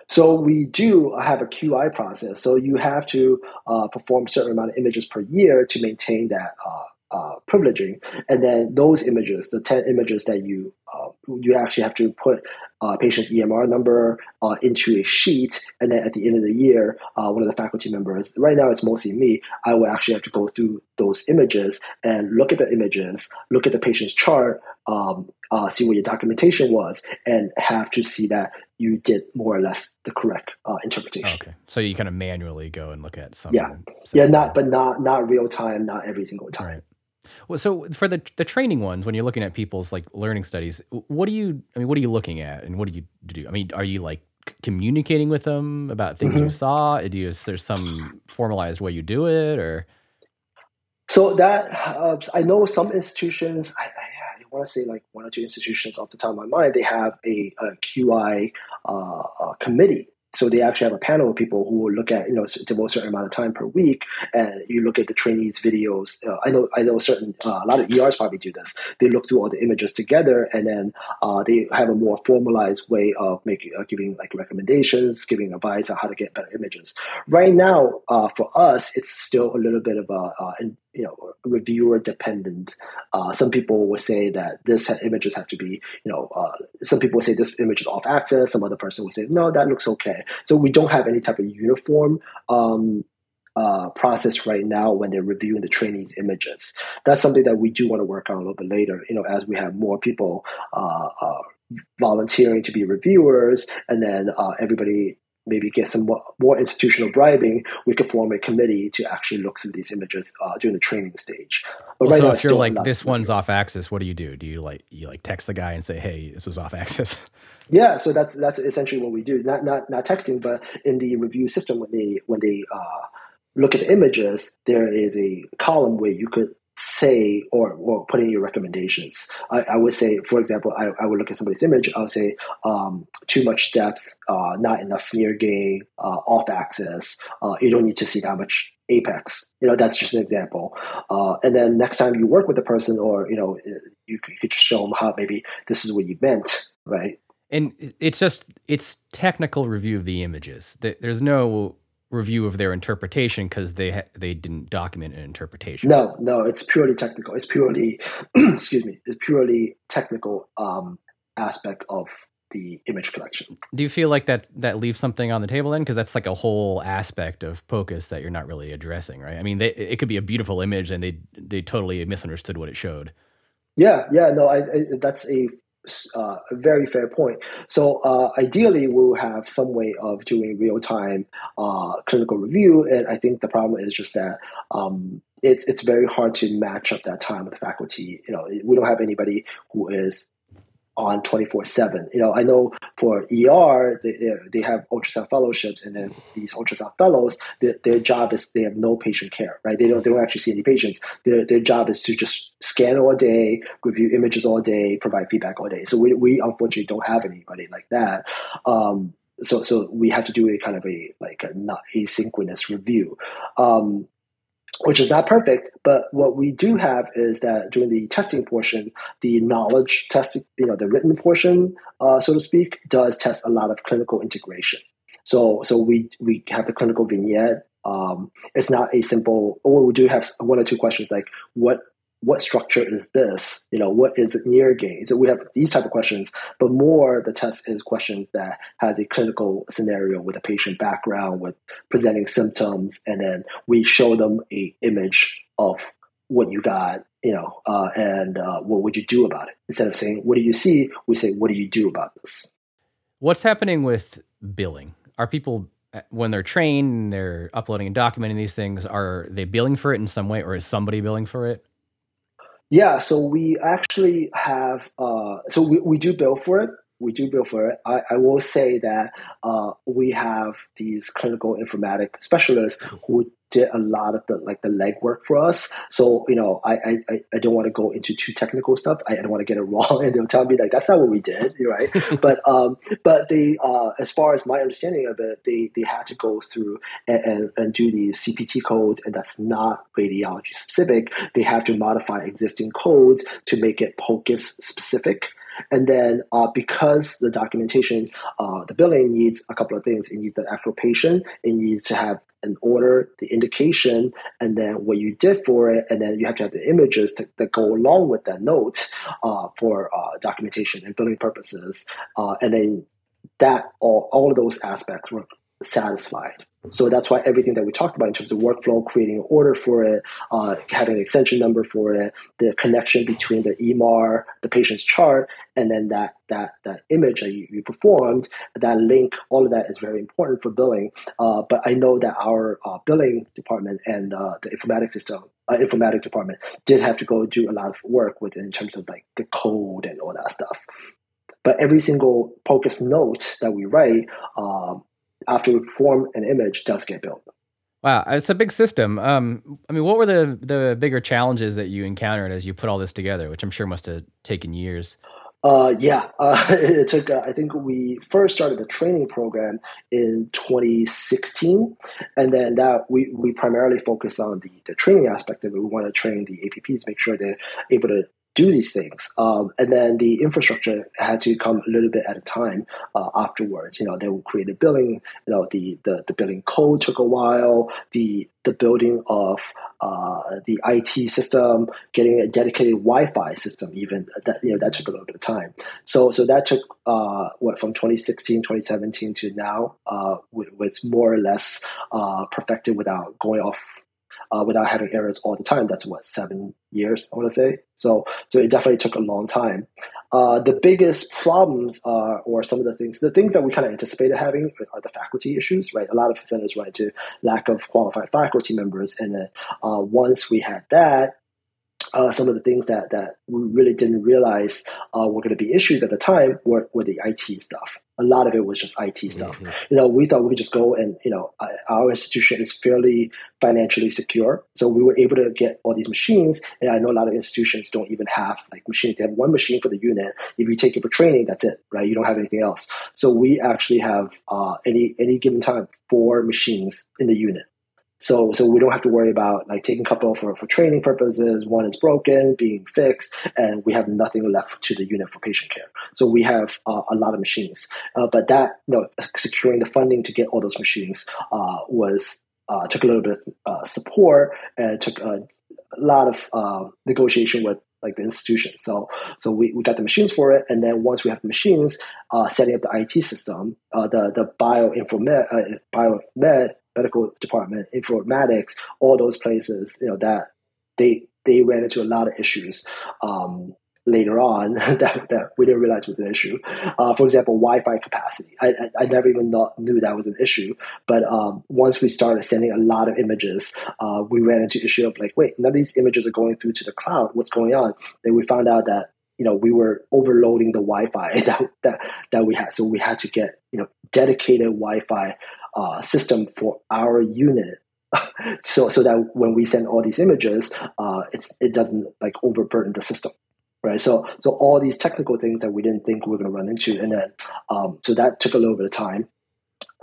[SPEAKER 3] So we do have a QI process. So you have to uh, perform certain amount of images per year to maintain that uh, uh, privileging, and then those images, the ten images that you uh, you actually have to put uh, patient's EMR number uh, into a sheet, and then at the end of the year, one of the faculty members, right now it's mostly me, I will actually have to go through those images and look at the images, look at the patient's chart, um, see what your documentation was, and have to see that you did more or less the correct uh, interpretation.
[SPEAKER 1] Okay, so you kind of manually go and look at some.
[SPEAKER 3] Yeah, yeah, not but not not real time, not every single time. Right.
[SPEAKER 1] Well, so for the the training ones, when you're looking at people's like learning studies, what do you? I mean, what are you looking at, and what do you do? I mean, are you like communicating with them about things mm-hmm. you saw? Do you, is there some formalized way you do it, or?
[SPEAKER 3] So that uh, I know some institutions. I, I want to say like one or two institutions off the top of my mind, they have a, a QI uh, uh, committee so they actually have a panel of people who will look at, you know, devote a certain amount of time per week, and you look at the trainees' videos. Uh, I know, I know, certain uh, a lot of ERs probably do this. They look through all the images together, and then uh, they have a more formalized way of making, uh, giving like recommendations, giving advice on how to get better images. Right now, uh, for us, it's still a little bit of a, uh, you know reviewer dependent. Uh, some people will say that this ha- images have to be you know uh, some people say this image is off axis. Some other person will say no, that looks okay. So we don't have any type of uniform. Um, uh, process right now when they're reviewing the trainees' images. That's something that we do want to work on a little bit later. You know, as we have more people uh, uh, volunteering to be reviewers, and then uh, everybody maybe get some more, more, institutional bribing, we could form a committee to actually look through these images uh, during the training stage.
[SPEAKER 1] But well, right so now, if you're like this one's off axis, what do you do? Do you like you like text the guy and say, "Hey, this was off axis"?
[SPEAKER 3] Yeah, so that's that's essentially what we do. Not not not texting, but in the review system when they when they uh, look at the images, there is a column where you could say or, or put in your recommendations. I, I would say, for example, I, I, would look at somebody's image. I would say um, too much depth, uh, not enough near gain, uh, off axis. Uh, you don't need to see that much apex. You know, that's just an example. Uh, and then next time you work with the person, or you know, you, you could just show them how maybe this is what you meant, right?
[SPEAKER 1] And it's just it's technical review of the images. There's no review of their interpretation because they ha- they didn't document an interpretation.
[SPEAKER 3] No, no, it's purely technical. It's purely excuse me, it's purely technical um, aspect of the image collection.
[SPEAKER 1] Do you feel like that that leaves something on the table then? Because that's like a whole aspect of POCUS that you're not really addressing, right? I mean, they, it could be a beautiful image and they they totally misunderstood what it showed.
[SPEAKER 3] Yeah, yeah, no, I, I, that's a uh, a very fair point. So uh, ideally, we'll have some way of doing real time uh, clinical review, and I think the problem is just that um, it's it's very hard to match up that time with the faculty. You know, we don't have anybody who is on 24 7. You know, I know for ER, they, they have ultrasound fellowships, and then these ultrasound fellows, their, their job is they have no patient care, right? They don't, they don't actually see any patients. Their, their job is to just scan all day, review images all day, provide feedback all day. So we, we unfortunately don't have anybody like that. Um, so, so we have to do a kind of a like a not asynchronous review. Um, which is not perfect, but what we do have is that during the testing portion, the knowledge testing, you know, the written portion, uh, so to speak, does test a lot of clinical integration. So, so we we have the clinical vignette. Um, it's not a simple, or we do have one or two questions like what what structure is this? You know, what is near gain? So we have these type of questions, but more the test is questions that has a clinical scenario with a patient background, with presenting symptoms, and then we show them a image of what you got, you know, uh, and uh, what would you do about it? Instead of saying, what do you see? We say, what do you do about this?
[SPEAKER 1] What's happening with billing? Are people uh, when they're trained, they're uploading and documenting these things, are they billing for it in some way or is somebody billing for it?
[SPEAKER 3] Yeah, so we actually have, uh, so we, we do bill for it. We do bill for it. I, I will say that uh, we have these clinical informatic specialists who did a lot of the like the legwork for us. So you know, I I, I don't want to go into too technical stuff. I, I don't want to get it wrong, and they'll tell me like that's not what we did, right? but um, but they uh, as far as my understanding of it, they they had to go through and, and, and do these CPT codes, and that's not radiology specific. They have to modify existing codes to make it POCUS specific. And then uh, because the documentation, uh, the billing needs a couple of things. It needs the actual patient. It needs to have an order, the indication, and then what you did for it, and then you have to have the images to, that go along with that note uh, for uh, documentation and billing purposes. Uh, and then that all, all of those aspects were satisfied. So that's why everything that we talked about in terms of workflow, creating an order for it, uh, having an extension number for it, the connection between the EMR, the patient's chart, and then that that that image that you, you performed, that link, all of that is very important for billing. Uh, but I know that our uh, billing department and uh, the informatics system, uh, informatic department, did have to go do a lot of work with in terms of like the code and all that stuff. But every single POCUS note that we write, um, after we perform an image does get built.
[SPEAKER 1] Wow, it's a big system. Um, I mean, what were the the bigger challenges that you encountered as you put all this together, which I'm sure must have taken years?
[SPEAKER 3] Uh, yeah, uh, it took. Uh, I think we first started the training program in 2016, and then that we we primarily focused on the the training aspect of it. We want to train the APPs, make sure they're able to do these things. Um, and then the infrastructure had to come a little bit at a time uh, afterwards. You know, they would create a billing. You know, the, the, the billing code took a while. The the building of uh, the IT system, getting a dedicated Wi-Fi system, even that you know that took a little bit of time. So so that took uh, what from 2016, 2017 to now, uh, was more or less uh, perfected without going off uh, without having errors all the time. That's what seven years I want to say. So so it definitely took a long time. Uh, the biggest problems are, or some of the things, the things that we kind of anticipated having are the faculty issues, right? A lot of centers run into lack of qualified faculty members, and then uh, once we had that, uh, some of the things that, that we really didn't realize uh, were going to be issues at the time were, were the IT stuff. A lot of it was just IT stuff. Mm-hmm. You know, we thought we could just go and, you know, our institution is fairly financially secure. So we were able to get all these machines. And I know a lot of institutions don't even have like machines. They have one machine for the unit. If you take it for training, that's it, right? You don't have anything else. So we actually have uh, any any given time four machines in the unit. So, so we don't have to worry about like taking a couple for, for training purposes. One is broken, being fixed, and we have nothing left to the unit for patient care. So we have uh, a lot of machines. Uh, but that, you know, securing the funding to get all those machines uh, was uh, took a little bit of uh, support and took a, a lot of uh, negotiation with like the institution. So so we, we got the machines for it, and then once we have the machines, uh, setting up the IT system, uh, the the bioinformed uh, biomed medical department, informatics, all those places, you know, that they they ran into a lot of issues um, later on that, that we didn't realize was an issue. Uh, for example, Wi-Fi capacity. I, I, I never even not, knew that was an issue. But um, once we started sending a lot of images, uh, we ran into issue of like, wait, none of these images are going through to the cloud. What's going on? Then we found out that you know we were overloading the Wi-Fi that that that we had. So we had to get you know dedicated Wi-Fi uh, system for our unit so so that when we send all these images, uh, it's it doesn't like overburden the system, right? So so all these technical things that we didn't think we were going to run into, and then um, so that took a little bit of time.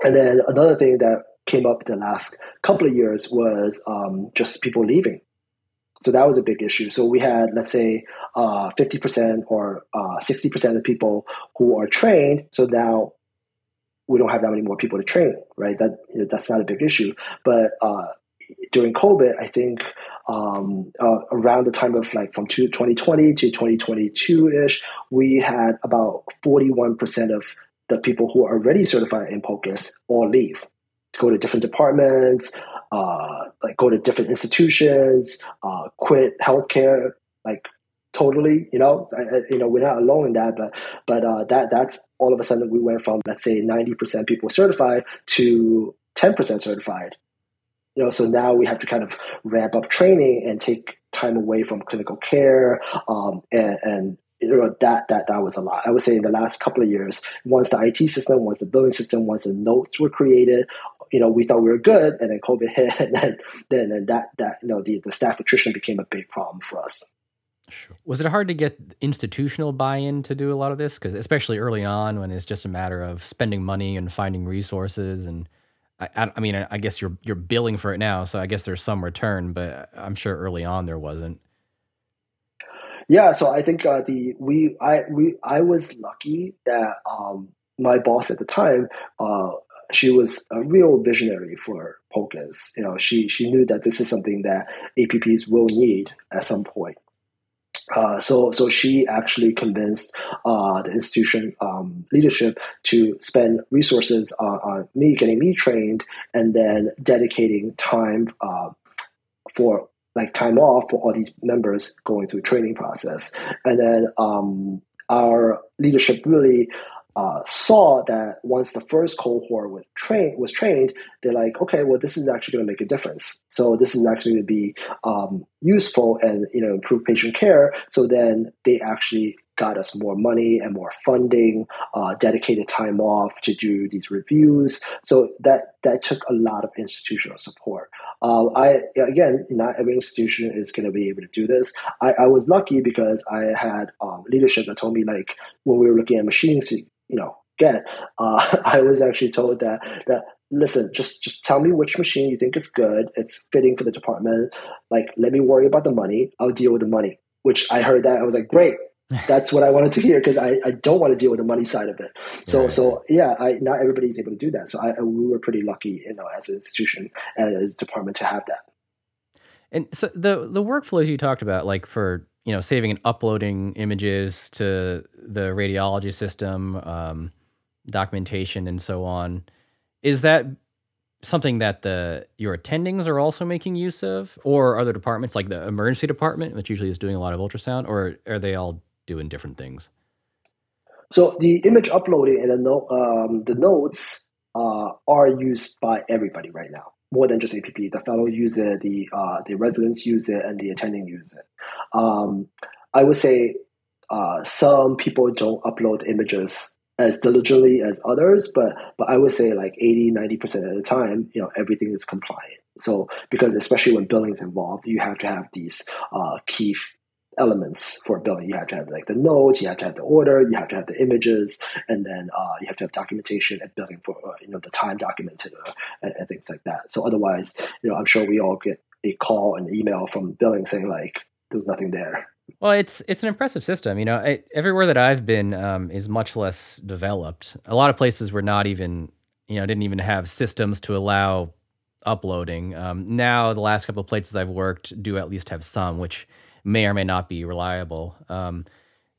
[SPEAKER 3] And then another thing that came up the last couple of years was um, just people leaving. So that was a big issue. So we had, let's say, uh, 50% or uh, 60% of people who are trained. So now we don't have that many more people to train, right? That that's not a big issue. But uh, during COVID, I think um, uh, around the time of like from 2020 to 2022 ish, we had about 41% of the people who are already certified in POCUS all leave to go to different departments, uh, like go to different institutions, uh, quit healthcare, like totally. You know, I, you know, we're not alone in that, but but uh, that that's all of a sudden we went from let's say ninety percent people certified to ten percent certified. You know, so now we have to kind of ramp up training and take time away from clinical care um, and, and you know that that that was a lot. I would say in the last couple of years, once the IT system, once the billing system, once the notes were created, you know, we thought we were good, and then COVID hit, and then then and that that you know the the staff attrition became a big problem for us.
[SPEAKER 1] Sure. Was it hard to get institutional buy-in to do a lot of this? Because especially early on, when it's just a matter of spending money and finding resources, and I, I, I mean, I guess you're you're billing for it now, so I guess there's some return, but I'm sure early on there wasn't.
[SPEAKER 3] Yeah, so I think uh, the we I we I was lucky that um, my boss at the time uh, she was a real visionary for POCUS. You know, she she knew that this is something that APPs will need at some point. Uh, so, so she actually convinced uh, the institution um, leadership to spend resources on, on, me getting me trained, and then dedicating time uh, for like time off for all these members going through training process. And then um, our leadership really uh, saw that once the first cohort was trained, was trained, they're like, okay, well, this is actually going to make a difference. So this is actually going to be um, useful and you know improve patient care. So then they actually got us more money and more funding, uh, dedicated time off to do these reviews. So that that took a lot of institutional support. Uh, I again, not every institution is going to be able to do this. I, I was lucky because I had um, leadership that told me like when we were looking at machines to you know get, uh, I was actually told that that listen, just just tell me which machine you think is good, it's fitting for the department. Like, let me worry about the money. I'll deal with the money. Which I heard that I was like, great, that's what I wanted to hear because I, I don't want to deal with the money side of it. So right. so yeah, I, not everybody is able to do that. So I, we were pretty lucky, you know, as an institution and as a department to have that.
[SPEAKER 1] And so the the workflows you talked about, like for you know saving and uploading images to the radiology system, um, documentation, and so on, is that something that the your attendings are also making use of, or other departments like the emergency department, which usually is doing a lot of ultrasound, or are they all doing different things?
[SPEAKER 3] So the image uploading and the, no, um, the notes uh, are used by everybody right now, more than just APP. The fellow user, the uh, the residents use it, and the attending use it. Um, I would say uh, some people don't upload images as diligently as others, but but I would say like 80, 90% of the time, you know, everything is compliant. So because especially when billing is involved, you have to have these uh, key elements for billing. You have to have like the notes, you have to have the order, you have to have the images, and then uh, you have to have documentation and billing for uh, you know the time documented uh, and, and, things like that. So otherwise, you know, I'm sure we all get a call and email from billing saying like there's nothing there.
[SPEAKER 1] Well, it's it's an impressive system. You know, I, everywhere that I've been um, is much less developed. A lot of places were not even you know didn't even have systems to allow uploading. Um, now, the last couple of places I've worked do at least have some, which may or may not be reliable. Um,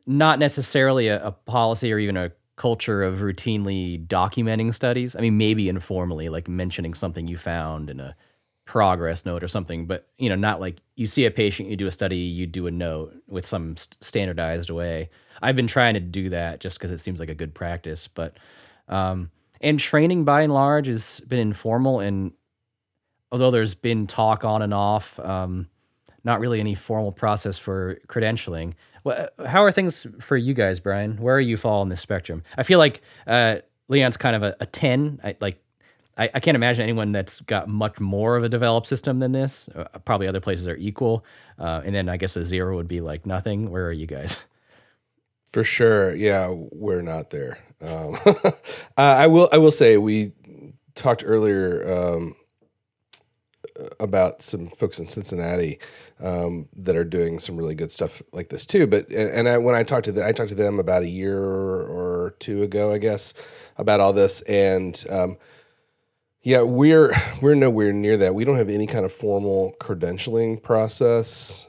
[SPEAKER 1] not necessarily a, a, policy or even a culture of routinely documenting studies. I mean, maybe informally, like mentioning something you found in a progress note or something, but you know, not like you see a patient, you do a study, you do a note with some st- standardized way. I've been trying to do that just because it seems like a good practice, but um, and training by and large has been informal and although there's been talk on and off um, not really any formal process for credentialing. How are things for you guys, Brian? Where are you fall on this spectrum? I feel like uh, Leon's kind of a, a ten. I, like I, I, can't imagine anyone that's got much more of a developed system than this. Uh, probably other places are equal, uh, and then I guess a zero would be like nothing. Where are you guys?
[SPEAKER 2] For sure, yeah, we're not there. Um, I will. I will say we talked earlier um, about some folks in Cincinnati um, that are doing some really good stuff like this too. But and I, when I talked to them, I talked to them about a year or two ago, I guess, about all this, and um, Yeah, we're we're nowhere near that. We don't have any kind of formal credentialing process.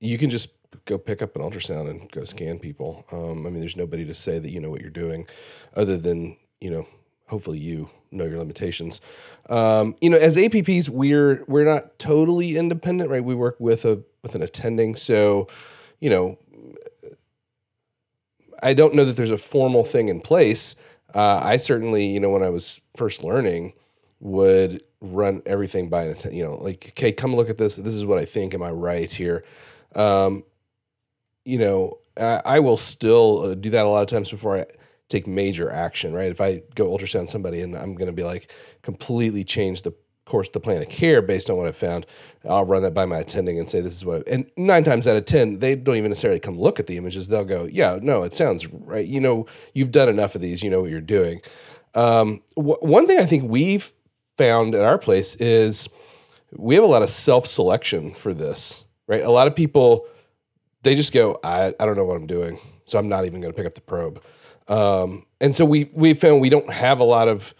[SPEAKER 2] You can just go pick up an ultrasound and go scan people. Um, I mean, there's nobody to say that you know what you're doing, other than you know, hopefully you know your limitations. Um, you know, as APPs, we're we're not totally independent, right? We work with a with an attending, so you know, I don't know that there's a formal thing in place. Uh, I certainly, you know, when I was first learning, would run everything by an attending. You know, like, okay, come look at this. This is what I think. Am I right here? Um, you know, I, I will still uh, do that a lot of times before I take major action. Right? If I go ultrasound somebody and I'm going to be like completely change the course the plan of care based on what I found. I'll run that by my attending and say this is what. And nine times out of ten, they don't even necessarily come look at the images. They'll go, "Yeah, no, it sounds right. You know, you've done enough of these. You know what you're doing." Um, one thing I think we've found at our place is we have a lot of self selection for this. Right, a lot of people they just go, "I I don't know what I'm doing, so I'm not even going to pick up the probe." Um, and so we we found we don't have a lot of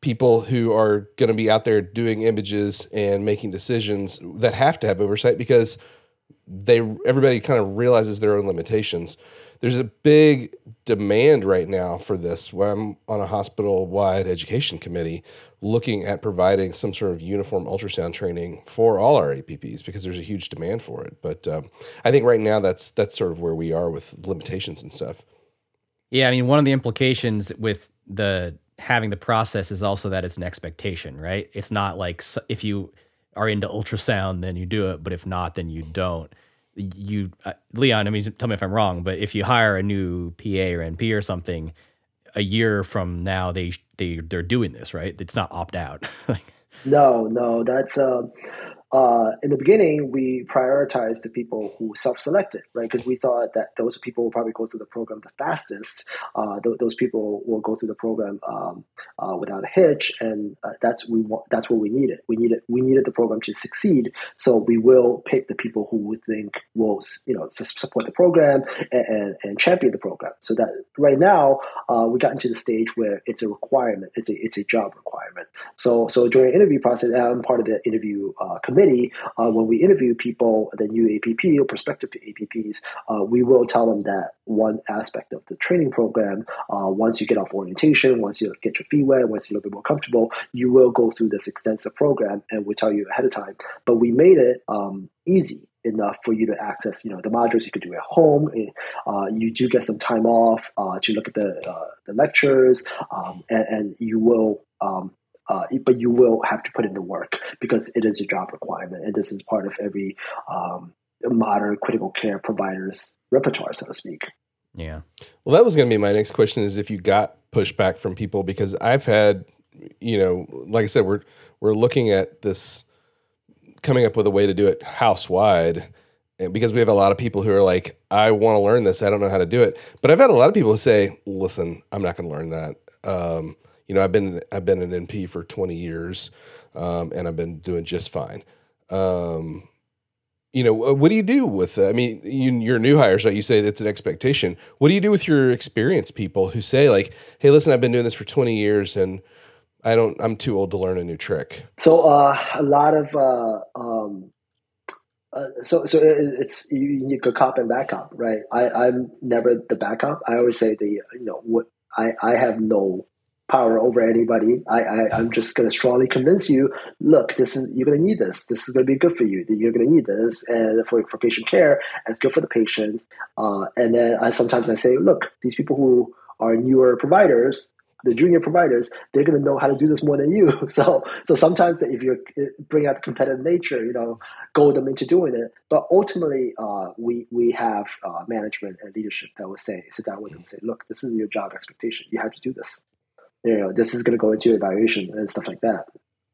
[SPEAKER 2] people who are going to be out there doing images and making decisions that have to have oversight because they everybody kind of realizes their own limitations. There's a big demand right now for this. I'm on a hospital-wide education committee looking at providing some sort of uniform ultrasound training for all our APPs because there's a huge demand for it. But um, I think right now that's that's sort of where we are with limitations and stuff.
[SPEAKER 1] Yeah, I mean, one of the implications with the having the process is also that it's an expectation, right? It's not like if you are into ultrasound, then you do it, but if not, then you don't. You, uh, Leon, I mean, tell me if I'm wrong, but if you hire a new PA or NP or something, a year from now, they they they're doing this, right? It's not opt out.
[SPEAKER 3] no, no, that's uh, uh, in the beginning, we prioritized the people who self-selected, right? Because we thought that those people will probably go through the program the fastest. Uh, th- those people will go through the program um, uh, without a hitch, and uh, that's we want. That's what we needed. We needed we needed the program to succeed. So we will pick the people who we think will, you know, support the program and, and, and champion the program. So that right now uh, we got into the stage where it's a requirement. It's a it's a job requirement. So so during interview process, I'm part of the interview uh, committee committee, uh, when we interview people, the new APP or prospective APPs, uh, we will tell them that one aspect of the training program, uh, once you get off orientation, once you get your feet wet, once you're a little bit more comfortable, you will go through this extensive program, and we tell you ahead of time. But we made it um, easy enough for you to access, you know, the modules you could do at home. Uh, you do get some time off uh, to look at the uh, the lectures, um, and, and, you will um, uh, but you will have to put in the work because it is a job requirement, and this is part of every um, modern critical care provider's repertoire, so to speak.
[SPEAKER 1] Yeah.
[SPEAKER 2] Well, that was going to be my next question: is if you got pushback from people because I've had, you know, like I said, we're we're looking at this coming up with a way to do it house wide. And because we have a lot of people who are like, I want to learn this, I don't know how to do it. But I've had a lot of people who say, "Listen, I'm not going to learn that." Um, you know, I've been I've been an NP for 20 years, um, and I've been doing just fine. Um, you know, what do you do with? I mean, you, your new hires, right? You say that's an expectation. What do you do with your experienced people who say like, "Hey, listen, I've been doing this for 20 years, and I don't. I'm too old to learn a new trick."
[SPEAKER 3] So uh, a lot of uh, um, uh, so so it's you, you could cop and back cop, right? I, I'm never the backup. I always say the you know what I, I have no power over anybody. I, I am just going to strongly convince you. Look, this is you're going to need this. This is going to be good for you. You're going to need this, and for for patient care, it's good for the patient. Uh, and then I sometimes I say, look, these people who are newer providers, the junior providers, they're going to know how to do this more than you. So so sometimes if you bring out the competitive nature, you know, goad them into doing it. But ultimately, uh, we we have uh, management and leadership that will say, sit down with them, and say, look, this is your job expectation. You have to do this you know, this is going to go into evaluation and stuff like that.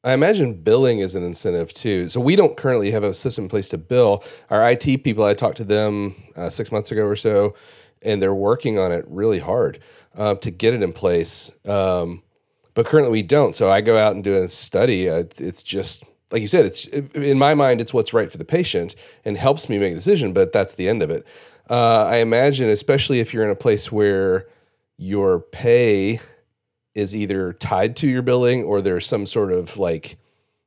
[SPEAKER 2] I imagine billing is an incentive too. So we don't currently have a system in place to bill. Our IT people, I talked to them uh, six months ago or so, and they're working on it really hard uh, to get it in place. Um, but currently we don't. So I go out and do a study. Uh, it's just like you said. It's in my mind, it's what's right for the patient and helps me make a decision. But that's the end of it. Uh, I imagine, especially if you're in a place where your pay is either tied to your billing or there's some sort of like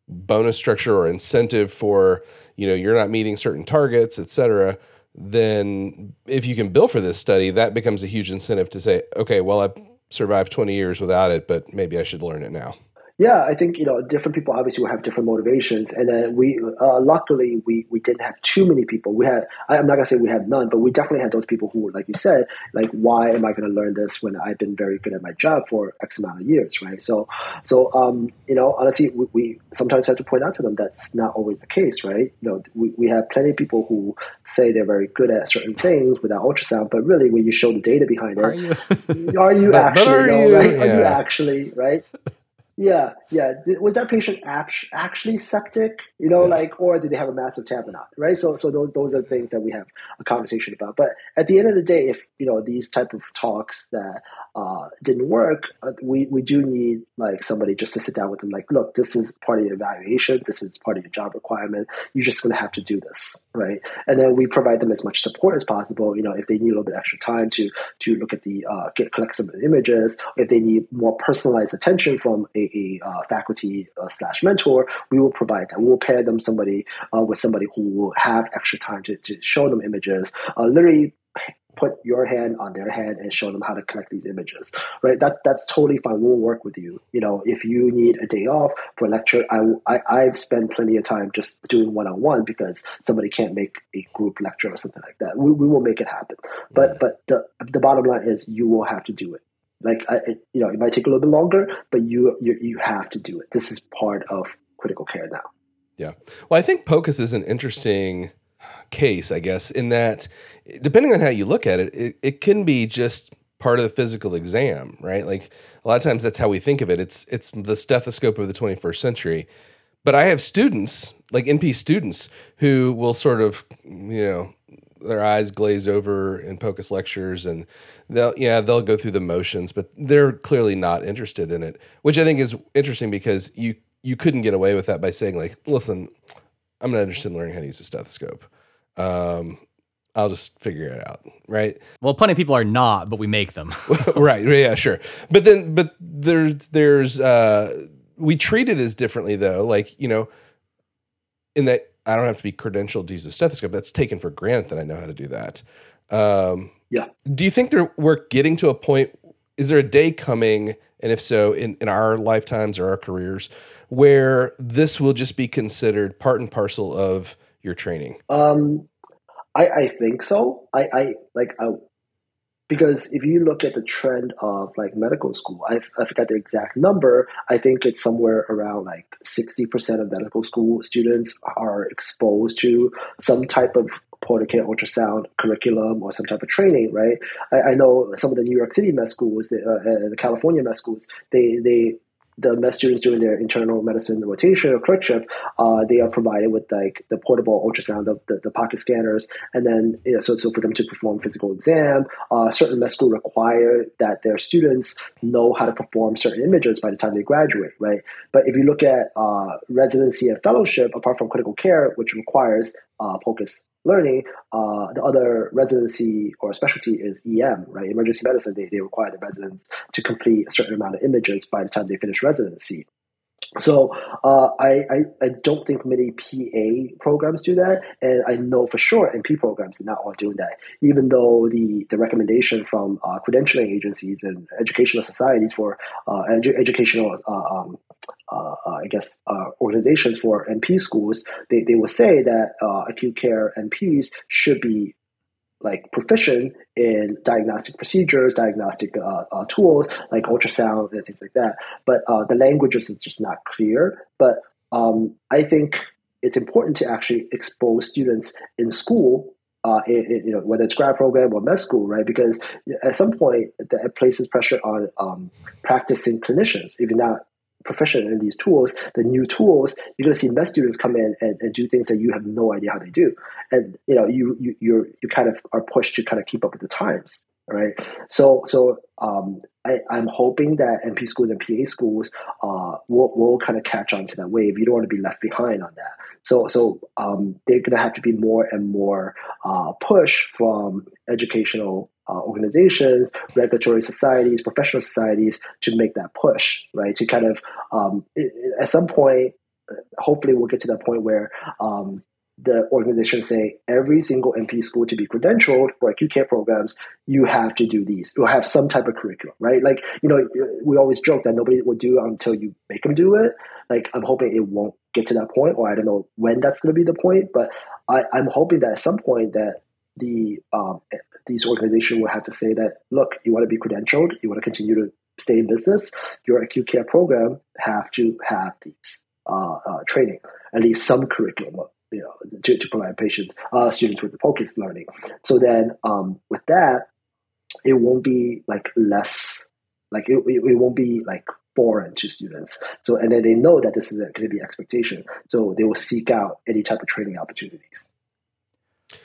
[SPEAKER 2] bonus structure or incentive for you know you're not meeting certain targets et cetera then if you can bill for this study that becomes a huge incentive to say okay well i've survived 20 years without it but maybe i should learn it now
[SPEAKER 3] yeah, I think you know different people obviously will have different motivations, and then we uh, luckily we we didn't have too many people. We had I'm not gonna say we had none, but we definitely had those people who, like you said, like why am I gonna learn this when I've been very good at my job for X amount of years, right? So so um, you know honestly we, we sometimes have to point out to them that's not always the case, right? You know we, we have plenty of people who say they're very good at certain things without ultrasound, but really when you show the data behind it, are you, are you actually are, you, right? Yeah. are you actually right? Yeah, yeah. Was that patient actually septic? You know, like, or did they have a massive tamponade? Right. So, so those, those are things that we have a conversation about. But at the end of the day, if you know these type of talks that uh, didn't work, uh, we we do need like somebody just to sit down with them. Like, look, this is part of your evaluation. This is part of your job requirement. You're just going to have to do this, right? And then we provide them as much support as possible. You know, if they need a little bit extra time to to look at the uh, get collect some of the images, if they need more personalized attention from a a, uh, faculty uh, slash mentor, we will provide that. We'll pair them somebody uh, with somebody who will have extra time to, to show them images. Literally put your hand on their hand and show them how to collect these images right? That's that's totally fine. We'll work with you. You know if you need a day off for a lecture I, I i've spent plenty of time just doing one-on-one because somebody can't make a group lecture or something like that. We, we will make it happen. But but the the bottom line is you will have to do it. Like, I, it, you know, it might take a little bit longer, but you, you you have to do it. This is part of critical care now.
[SPEAKER 2] Yeah. Well, I think POCUS is an interesting case, I guess, in that depending on how you look at it, it, it can be just part of the physical exam, right? Like a lot of times that's how we think of it. It's it's the stethoscope of the 21st century. But I have students, like NP students, who will sort of, you know, their eyes glaze over in POCUS lectures and they'll yeah they'll go through the motions but they're clearly not interested in it which i think is interesting because you you couldn't get away with that by saying like listen i'm not interested in learning how to use a stethoscope um, I'll just figure it out, right?
[SPEAKER 1] Well, plenty of people are not, but we make them.
[SPEAKER 2] right. Yeah, sure. But then but there's there's uh we treat it as differently though. Like, you know, in that I don't have to be credentialed to use a stethoscope. That's taken for granted that I know how to do that. Um,
[SPEAKER 3] yeah.
[SPEAKER 2] Do you think there, we're getting to a point? Is there a day coming, and if so, in, in our lifetimes or our careers, where this will just be considered part and parcel of your training?
[SPEAKER 3] Um, I, I think so. I, I like I, because if you look at the trend of like medical school, I, I forgot the exact number. I think it's somewhere around like 60% of medical school students are exposed to some type of care ultrasound curriculum or some type of training, right? I, I know some of the New York City med schools, the, uh, the California med schools, they, they the med students doing their internal medicine rotation or clerkship, uh, they are provided with like the portable ultrasound, the, the, the pocket scanners, and then you know, so, so for them to perform physical exam, uh, certain med school require that their students know how to perform certain images by the time they graduate, right? But if you look at uh, residency and fellowship, apart from critical care, which requires uh, learning, uh, the other residency or specialty is EM, right? Emergency medicine, they, they require the residents to complete a certain amount of images by the time they finish residency. So uh, I, I, I don't think many PA programs do that, and I know for sure NP programs are not all doing that. Even though the the recommendation from uh, credentialing agencies and educational societies for uh, edu- educational uh, um, uh, uh, I guess, uh, organizations for NP schools, they, they will say that acute care NPs should be like proficient in diagnostic procedures, diagnostic uh, uh, tools like ultrasound and things like that. But uh, the language is just not clear. But um, I think it's important to actually expose students in school. Uh, you know, whether it's grad program or med school, right? Because at some point, that places pressure on um, practicing clinicians. even not proficient in these tools, the new tools, you're going to see med students come in and, and do things that you have no idea how they do, and you know you you you're, you kind of are pushed to kind of keep up with the times, right? So so um, I, am hoping that NP schools and PA schools uh, will, will kind of catch on to that wave. You don't want to be left behind on that. So, so um, they're going to have to be more and more uh, push from educational uh, organizations regulatory societies, professional societies to make that push, right? To kind of, um, it, at some point, hopefully we'll get to that point where um, the organization say every single NP school to be credentialed for acute care programs, you have to do these. You'll have some type of curriculum, right? Like, you know, we always joke that nobody will do until you make them do it. Like, I'm hoping it won't get to that point, or I don't know when that's going to be the point, but I, I'm hoping that at some point that the um, these organizations will have to say that, look, you want to be credentialed, you want to continue to stay in business, your acute care program have to have these uh, uh, training, at least some curriculum you know, to, to provide patients, uh, students with focused learning. So then um, with that, it won't be like less, like it, it, it won't be like foreign to students. So, and then they know that this is going to be expectation. So they will seek out any type of training opportunities.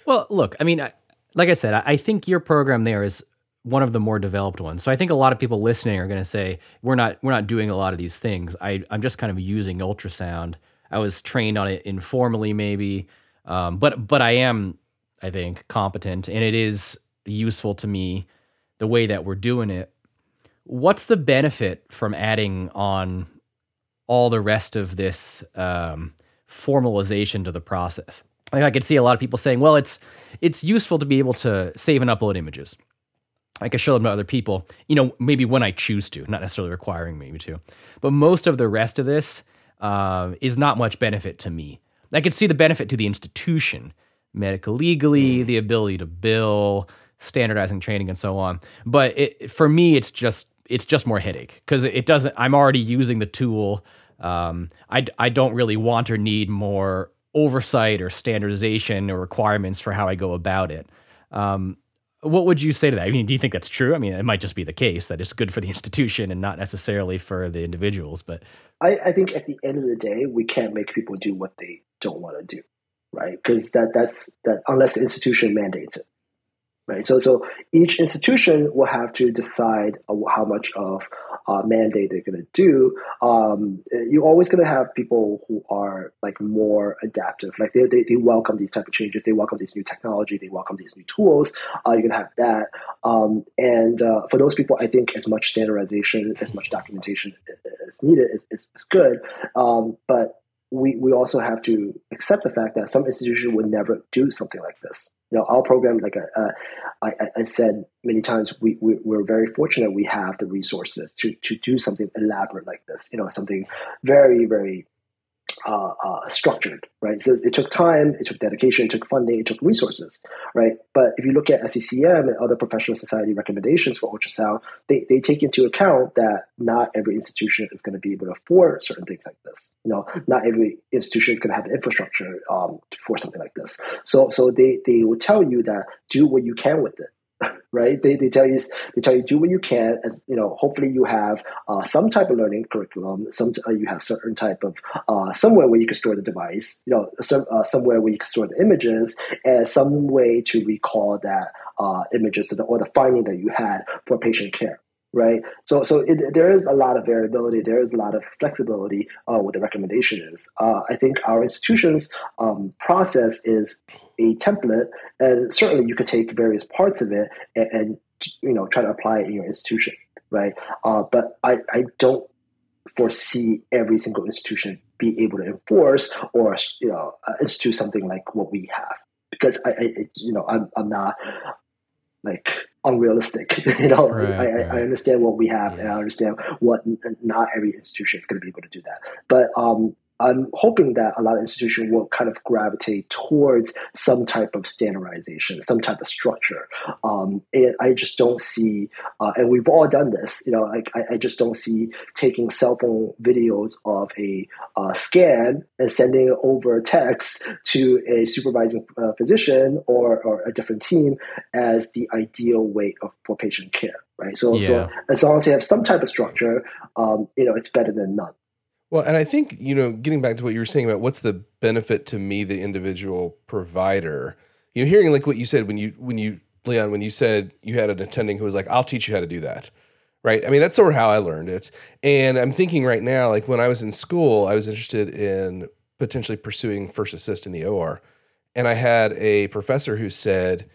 [SPEAKER 1] Well, look, I mean, I, like I said, I, think your program there is one of the more developed ones. So I think a lot of people listening are going to say we're not we're not doing a lot of these things. I I'm just kind of using ultrasound I was trained on it informally, maybe, um, but but I am, I think, competent, and it is useful to me the way that we're doing it. What's the benefit from adding on all the rest of this um, formalization to the process? Like I could see a lot of people saying, "Well, it's it's useful to be able to save and upload images." I can show them to other people, you know, maybe when I choose to, not necessarily requiring me to. But most of the rest of this uh, is not much benefit to me. I could see the benefit to the institution, medical legally, mm. the ability to bill, standardizing training, and so on. But it, for me, it's just it's just more headache because it doesn't. I'm already using the tool. Um, I I don't really want or need more oversight or standardization or requirements for how I go about it. Um, what would you say to that? I mean, do you think that's true? I mean, it might just be the case that it's good for the institution and not necessarily for the individuals. But
[SPEAKER 3] I, I think at the end of the day, we can't make people do what they don't want to do, right? Because that that's that unless the institution mandates it, right? So so each institution will have to decide how much of uh, mandate they're going to do, um, you're always going to have people who are like more adaptive. Like they, they, they, welcome these type of changes. They welcome these new technology. They welcome these new tools. Uh, you're going to have that. Um, and uh, for those people, I think as much standardization, as much documentation as needed is, is, is good. Um, but we, we also have to accept the fact that some institution would never do something like this. You know, our program, like uh, I, I, said many times, we, we, are very fortunate we have the resources to, to do something elaborate like this, you know, something very, very uh, uh, structured, right? So it took time, it took dedication, it took funding, it took resources, right? But if you look at SCCM and other professional society recommendations for ultrasound, they, they take into account that not every institution is going to be able to afford certain things like this. You know, not every institution is going to have the infrastructure um, for something like this. So, so they, they will tell you that do what you can with it right? They, they tell you they tell you do what you can. As you know, hopefully you have uh, some type of learning curriculum. Some uh, you have certain type of uh, somewhere where you can store the device. You know, some uh, somewhere where you can store the images, and some way to recall that uh, images the, or the finding that you had for patient care right? So, so it, there is a lot of variability. There is a lot of flexibility uh, what the recommendation is. Uh, I think our institution's um, process is a template, and certainly you could take various parts of it and, and you know try to apply it in your institution, right? Uh, but I, I don't foresee every single institution be able to enforce or you know uh, institute something like what we have because I, I you know I'm, I'm not like unrealistic. you know, right, I, right. I, understand what we have, yeah. and I understand what not every institution is going to be able to do that. But um, I'm hoping that a lot of institutions will kind of gravitate towards some type of standardization, some type of structure. Um, and I just don't see, uh, and we've all done this, you know, like I, I, just don't see taking cell phone videos of a uh, scan and sending it over text to a supervising uh, physician or, or a different team as the ideal way of, for patient care. Right. So, yeah. so as long as they have some type of structure, um, you know, it's better than none.
[SPEAKER 2] Well, and I think, you know, getting back to what you were saying about what's the benefit to me, the individual provider, you know, hearing like what you said when you, when you, Leon, when you said you had an attending who was like, I'll teach you how to do that. Right. I mean, that's sort of how I learned it. And I'm thinking right now, like when I was in school, I was interested in potentially pursuing first assist in the OR. And I had a professor who said,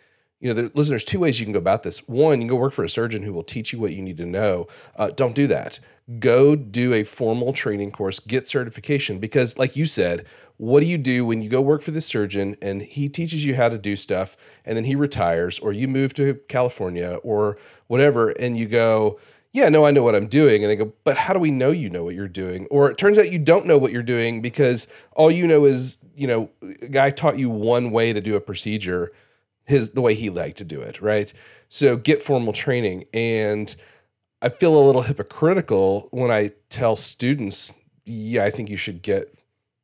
[SPEAKER 2] you know, there, listen, there's two ways you can go about this. One, you can go work for a surgeon who will teach you what you need to know. Uh, don't do that. Go do a formal training course, get certification, because, like you said, what do you do when you go work for this surgeon and he teaches you how to do stuff and then he retires or you move to California or whatever and you go, yeah, no, I know what I'm doing. And they go, but how do we know you know what you're doing? Or it turns out you don't know what you're doing because all you know is, you know, a guy taught you one way to do a procedure, his the way he liked to do it, right? So get formal training. And I feel a little hypocritical when I tell students, yeah, I think you should get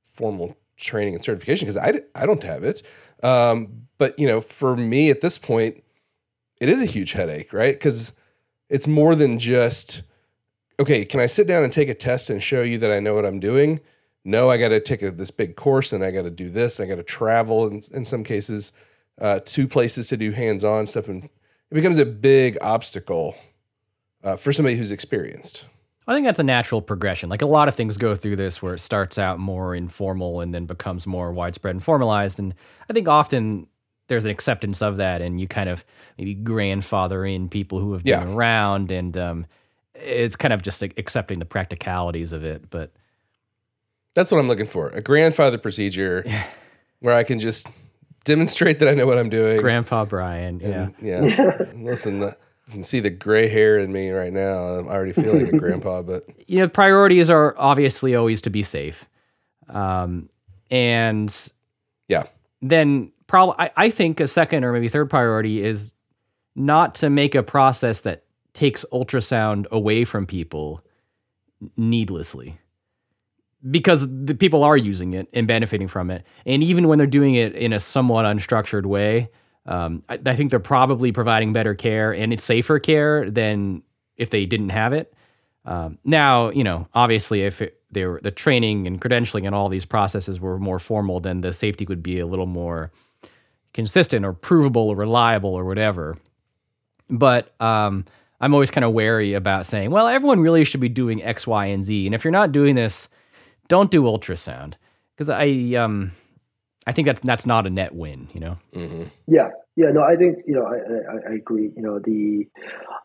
[SPEAKER 2] formal training and certification because I, I don't have it. Um, but you know, for me at this point, it is a huge headache, right? Because it's more than just okay. Can I sit down and take a test and show you that I know what I'm doing? No, I got to take a, this big course and I got to do this. I got to travel in, in some cases uh, to places to do hands-on stuff, and it becomes a big obstacle uh, for somebody who's experienced.
[SPEAKER 1] I think that's a natural progression. Like a lot of things go through this where it starts out more informal and then becomes more widespread and formalized. And I think often there's an acceptance of that and you kind of maybe grandfather in people who have been
[SPEAKER 2] Yeah.
[SPEAKER 1] around and um, it's kind of just like, accepting the practicalities of it. But
[SPEAKER 2] That's what I'm looking for. A grandfather procedure where I can just demonstrate that I know what I'm doing.
[SPEAKER 1] Grandpa Brian, yeah.
[SPEAKER 2] And, yeah. Listen, uh, you can see the gray hair in me right now. I'm already feeling like a grandpa, but
[SPEAKER 1] you know, priorities are obviously always to be safe. Um, and
[SPEAKER 2] yeah.
[SPEAKER 1] then probably I, I think a second or maybe third priority is not to make a process that takes ultrasound away from people needlessly because the people are using it and benefiting from it. And even when they're doing it in a somewhat unstructured way um, I, I think they're probably providing better care and it's safer care than if they didn't have it. Um, now you know obviously if it, they were, the training and credentialing and all these processes were more formal then the safety would be a little more consistent or provable or reliable or whatever. But um, I'm always kind of wary about saying, well, everyone really should be doing X, Y, and Z. And if you're not doing this, don't do ultrasound because I um, I think that's that's not a net win. You know,
[SPEAKER 3] Yeah, yeah, no, I think you know I, I, I agree. You know, the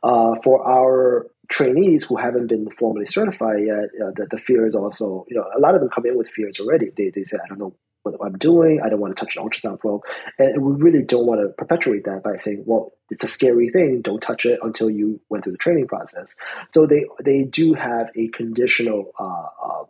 [SPEAKER 3] uh, for our trainees who haven't been formally certified yet, uh, the, the fear is also you know a lot of them come in with fears already. They they say I don't know what I'm doing. I don't want to touch an ultrasound probe, and we really don't want to perpetuate that by saying, well, it's a scary thing. Don't touch it until you went through the training process. So they they do have a conditional uh, uh,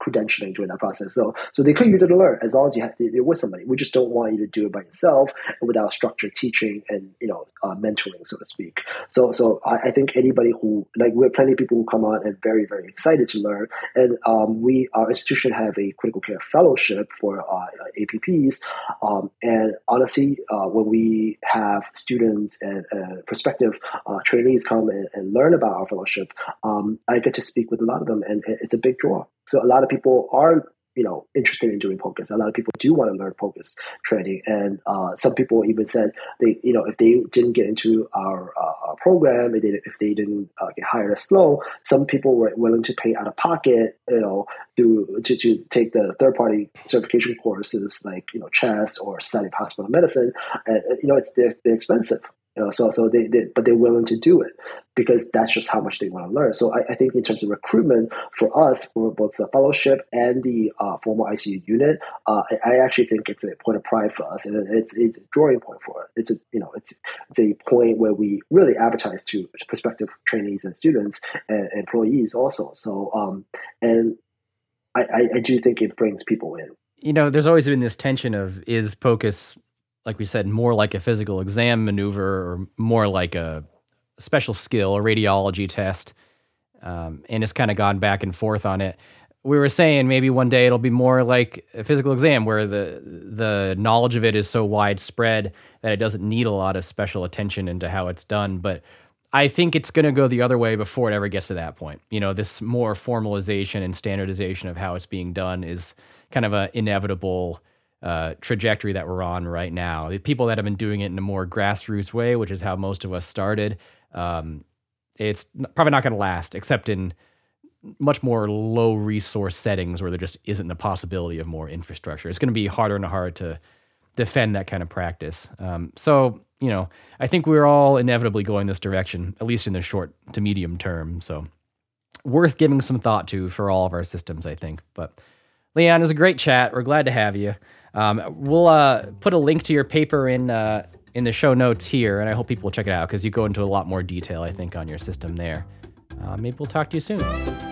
[SPEAKER 3] credentialing during that process. So so they could use it to learn as long as you have you're with somebody. We just don't want you to do it by yourself without structured teaching and you know uh, mentoring, so to speak. So so I, I think anybody who like we have plenty of people who come on and very very excited to learn. And um, we our institution have a critical care fellowship for uh, APPs. Um, and honestly, uh, when we have students and uh, prospective uh, trainees come and, and learn about our fellowship, um, I get to speak with a lot of them, and it- it's a big draw. So a lot of people are you know interested in doing POCUS. A lot of people do want to learn POCUS training, and uh, some people even said they you know if they didn't get into our, uh, program, if they, if they didn't uh, get hired as Sloan, some people were willing to pay out of pocket, you know, to to, to take the third party certification courses like you know CHEST or of Hospital Medicine, and you know it's they're, they're expensive. You know, so so they, they but they're willing to do it because that's just how much they want to learn. So I, I think in terms of recruitment for us, for both the fellowship and the uh, formal ICU unit, uh, I, I actually think it's a point of pride for us, and it's, it's a drawing point for us. It's a you know it's it's a point where we really advertise to prospective trainees and students and employees also. So um, and I, I, I do think it brings people in.
[SPEAKER 1] you know, there's always been this tension of is POCUS, like we said, more like a physical exam maneuver or more like a special skill, a radiology test, um, and it's kind of gone back and forth on it. We were saying maybe one day it'll be more like a physical exam where the the knowledge of it is so widespread that it doesn't need a lot of special attention into how it's done. But I think it's going to go the other way before it ever gets to that point. You know, this more formalization and standardization of how it's being done is kind of an inevitable uh, trajectory that we're on right now. The people that have been doing it in a more grassroots way, which is how most of us started, um, it's probably not going to last, except in much more low resource settings where there just isn't the possibility of more infrastructure. It's going to be harder and harder to defend that kind of practice. Um, so, you know, I think we're all inevitably going this direction, at least in the short to medium term. So, worth giving some thought to for all of our systems, I think. But, Leon, it was a great chat. We're glad to have you. Um, we'll uh, put a link to your paper in uh, in the show notes here, and I hope people check it out because you go into a lot more detail, I think, on your system there. Uh, maybe we'll talk to you soon.